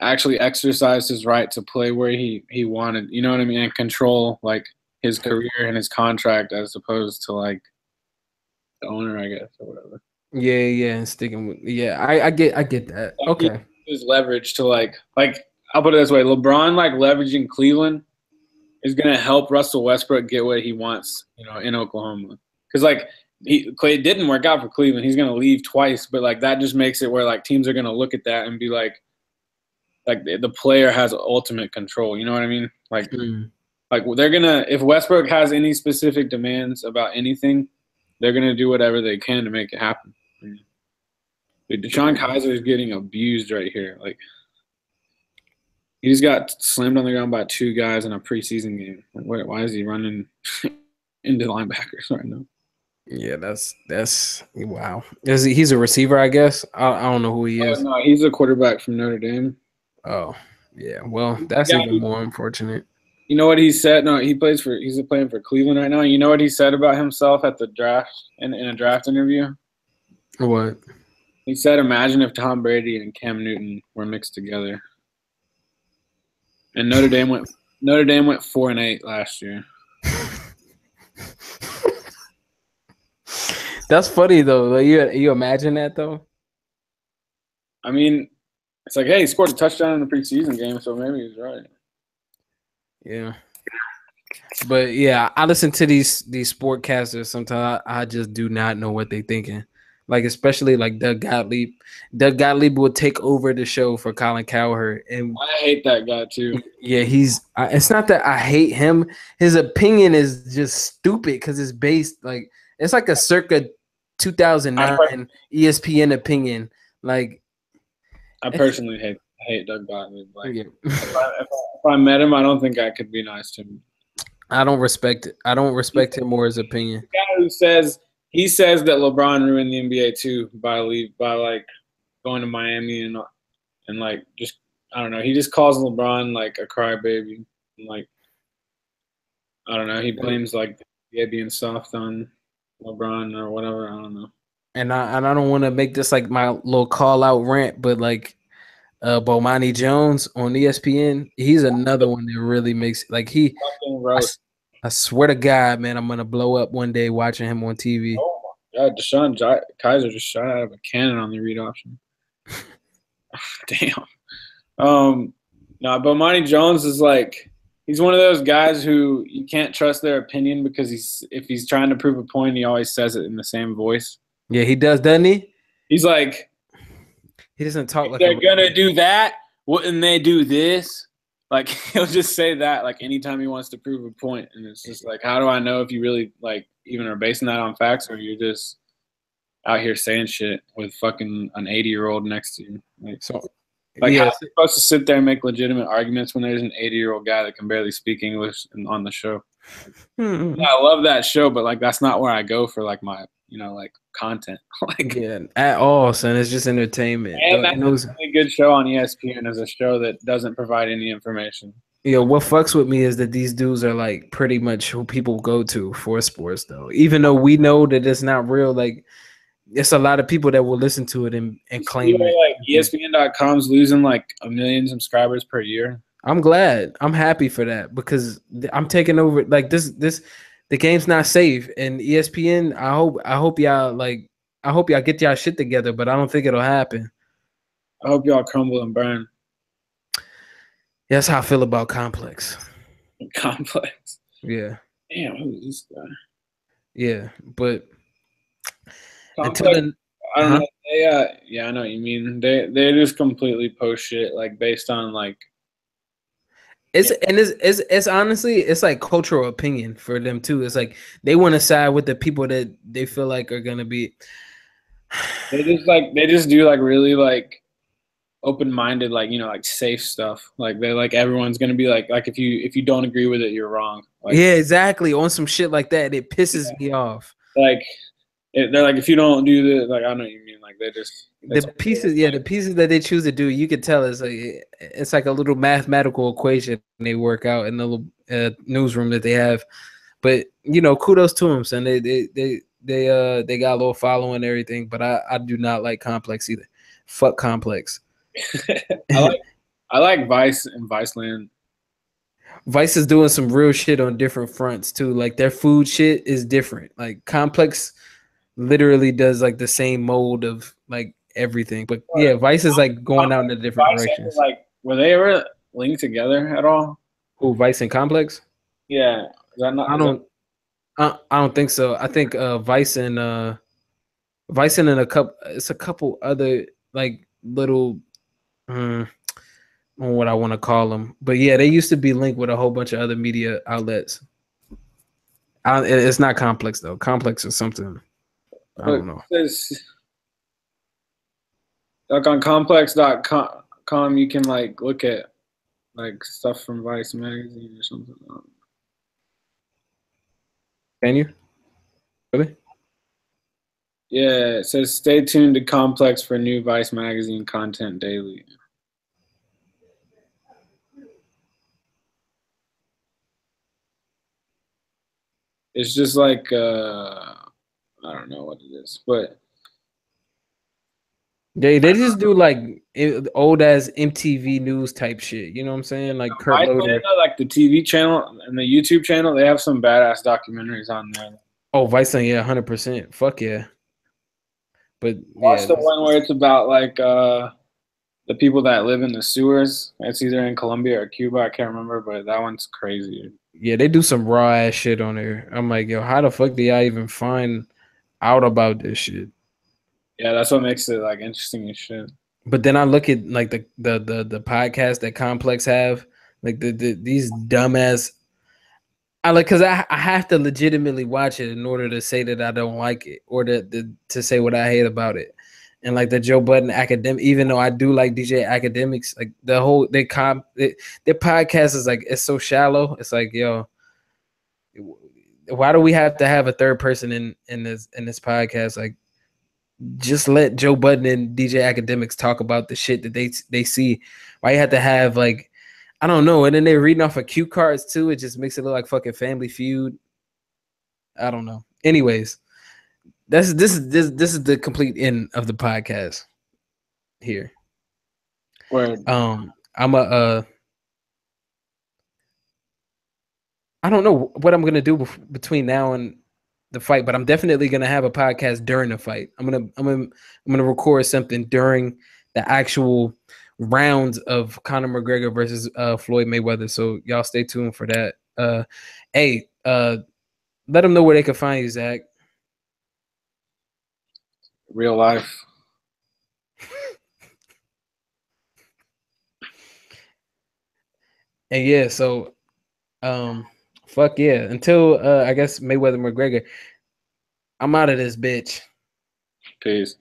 actually exercised his right to play where he he wanted, you know what I mean, and control like his career and his contract as opposed to like the owner, I guess, or whatever. Yeah, yeah, and sticking with yeah, I, I get I get that. Okay. his leverage to like like I'll put it this way: LeBron like leveraging Cleveland is gonna help Russell Westbrook get what he wants, you know, in Oklahoma. Because like he Clay didn't work out for Cleveland, he's gonna leave twice, but like that just makes it where like teams are gonna look at that and be like, like the, player has ultimate control. You know what I mean? Like Mm. like they're gonna if Westbrook has any specific demands about anything, they're gonna do whatever they can to make it happen. Dude, DeShone Kizer is getting abused right here. Like he just got slammed on the ground by two guys in a preseason game. Like, why is he running into linebackers right now? Yeah, that's that's wow. Is he, he's a receiver, I guess. I, I don't know who he Oh, is. no, he's a quarterback from Notre Dame. Oh, yeah. Well, that's Yeah, even he- more unfortunate. You know what he said? No, he plays for. He's playing for Cleveland right now. You know what he said about himself at the draft in, in a draft interview? What? He said, "Imagine if Tom Brady and Cam Newton were mixed together." And Notre Dame went Notre Dame went four and eight last year. That's funny though. Like, you you imagine that though? I mean, it's like, hey, he scored a touchdown in the preseason game, so maybe he's right. Yeah. But yeah, I listen to these these sportcasters. Sometimes I, I just do not know what they're thinking. Like especially like Doug Gottlieb. Doug Gottlieb will take over the show for Colin Cowherd, and I hate that guy too. yeah, he's. I, it's not that I hate him. His opinion is just stupid because it's based like it's like a circa 2009 ESPN opinion. Like I eh. personally hate hate Doug Gottlieb. Like, yeah. if, I, if, I, if I met him, I don't think I could be nice to him. I don't respect it. I don't respect him or his opinion. The guy who says he says that LeBron ruined the NBA too by leave by like going to Miami and and like just I don't know. He just calls LeBron like a crybaby. Like I don't know. He blames like yeah being soft on LeBron or whatever. I don't know. and I and I don't want to make this like my little call out rant, but like uh Bomani Jones on ESPN, he's another one that really makes like he I, I swear to God, man, I'm gonna blow up one day watching him on TV. Oh my god, DeShone J- Kizer just shot out of a cannon on the read option. Damn. Um, no, Monty Jones is like he's one of those guys who you can't trust their opinion because he's if he's trying to prove a point, he always says it in the same voice. Yeah, he does, doesn't he? He's like, He doesn't talk like they're gonna do that, wouldn't they do this? Like he'll just say that like anytime he wants to prove a point, and it's just like, how do I know if you really like even are basing that on facts or you're just out here saying shit with fucking an 80 year old next to you? Like, So like yeah, how are supposed to sit there and make legitimate arguments when there's an 80 year old guy that can barely speak English on the show? Hmm. Yeah, I love that show, but like that's not where I go for like my you know like content. like yeah, at all, son. It's just entertainment. And that's those- a good show on ESPN is a show that doesn't provide any information. Yeah, what fucks with me is that these dudes are like pretty much who people go to for sports, though. Even though we know that it's not real, like it's a lot of people that will listen to it and, and You claim know, it. like ESPN.com's losing like a million subscribers per year. I'm glad. I'm happy for that because I'm taking over. Like this, this, the game's not safe, and ESPN. I hope, I hope y'all like, I hope y'all get y'all shit together, but I don't think it'll happen. I hope y'all crumble and burn. That's how I feel about Complex. Complex. Yeah, Damn, who is this guy? yeah, but until then, I don't Uh-huh. know. They, uh, yeah, I know what you mean. They they just completely post shit like based on like It's and it's, it's it's honestly it's like cultural opinion for them too. It's like they want to side with the people that they feel like are gonna be. they just like they just do like really like open minded like you know like safe stuff. Like they like everyone's gonna be like like if you if you don't agree with it you're wrong. Like yeah, exactly. On some shit like that, it pisses me off. like it, they're like if you don't do this like I know what you mean like they just The pieces, yeah, the pieces that they choose to do, you can tell it's like it's like a little mathematical equation they work out in the little uh, newsroom that they have. But you know, kudos to them, son. They they they they uh they got a little following and everything. But I I do not like Complex either. Fuck Complex. I like I like Vice and Viceland. Vice is doing some real shit on different fronts too. Like their food shit is different. Like Complex literally does like the same mold of like everything. But yeah, Vice is like going out in a different Vice directions. like were they ever linked together at all? Who Vice and Complex? Yeah, not? I don't I, I don't think so. I think uh Vice and uh Vice and a couple it's a couple other like little um, what I want to call them. But yeah, they used to be linked with a whole bunch of other media outlets. I, it's not complex though. Complex is something I don't know. There's like on complex.com you can like look at like stuff from Vice magazine or something. Can you? Really? Yeah, it says stay tuned to Complex for new Vice magazine content daily. It's just like uh I don't know what it is, but They they just do like old as MTV news type shit. You know what I'm saying? Like Kurt Loder. Land, like the TV channel and the YouTube channel, they have some badass documentaries on there. Oh, Viceland, yeah, hundred percent. Fuck yeah. But Watch yeah, the one where it's about like uh the people that live in the sewers. It's either in Colombia or Cuba. I can't remember, but that one's crazy. yeah, they do some raw ass shit on there. I'm like, yo, how the fuck do y'all even find out about this shit? Yeah, that's what makes it like interesting and shit. But then I look at like the the the the podcast that Complex have, like the, the these dumbass. I like because I I have to legitimately watch it in order to say that I don't like it or to to, to say what I hate about it. And like the Joe Budden academic, even though I do like DJ Akademiks, like the whole they comp it, their podcast is like it's so shallow. It's like yo, why do we have to have a third person in in this in this podcast? Like just let Joe Budden and DJ Akademiks talk about the shit that they they see. Why you have to have like I don't know, and then they're reading off of cue cards too. It just makes it look like fucking Family Feud. I don't know. Anyways, that's this is this this is the complete end of the podcast here. Where Um, I'm a uh, I don't know what I'm gonna do bef- between now and the fight, but I'm definitely gonna have a podcast during the fight. I'm gonna I'm gonna I'm gonna record something during the actual rounds of Conor McGregor versus uh, Floyd Mayweather. So y'all stay tuned for that. Uh, hey, uh, let them know where they can find you, Zach. real life. And yeah, so um fuck yeah. Until uh I guess Mayweather McGregor, I'm out of this bitch. Peace.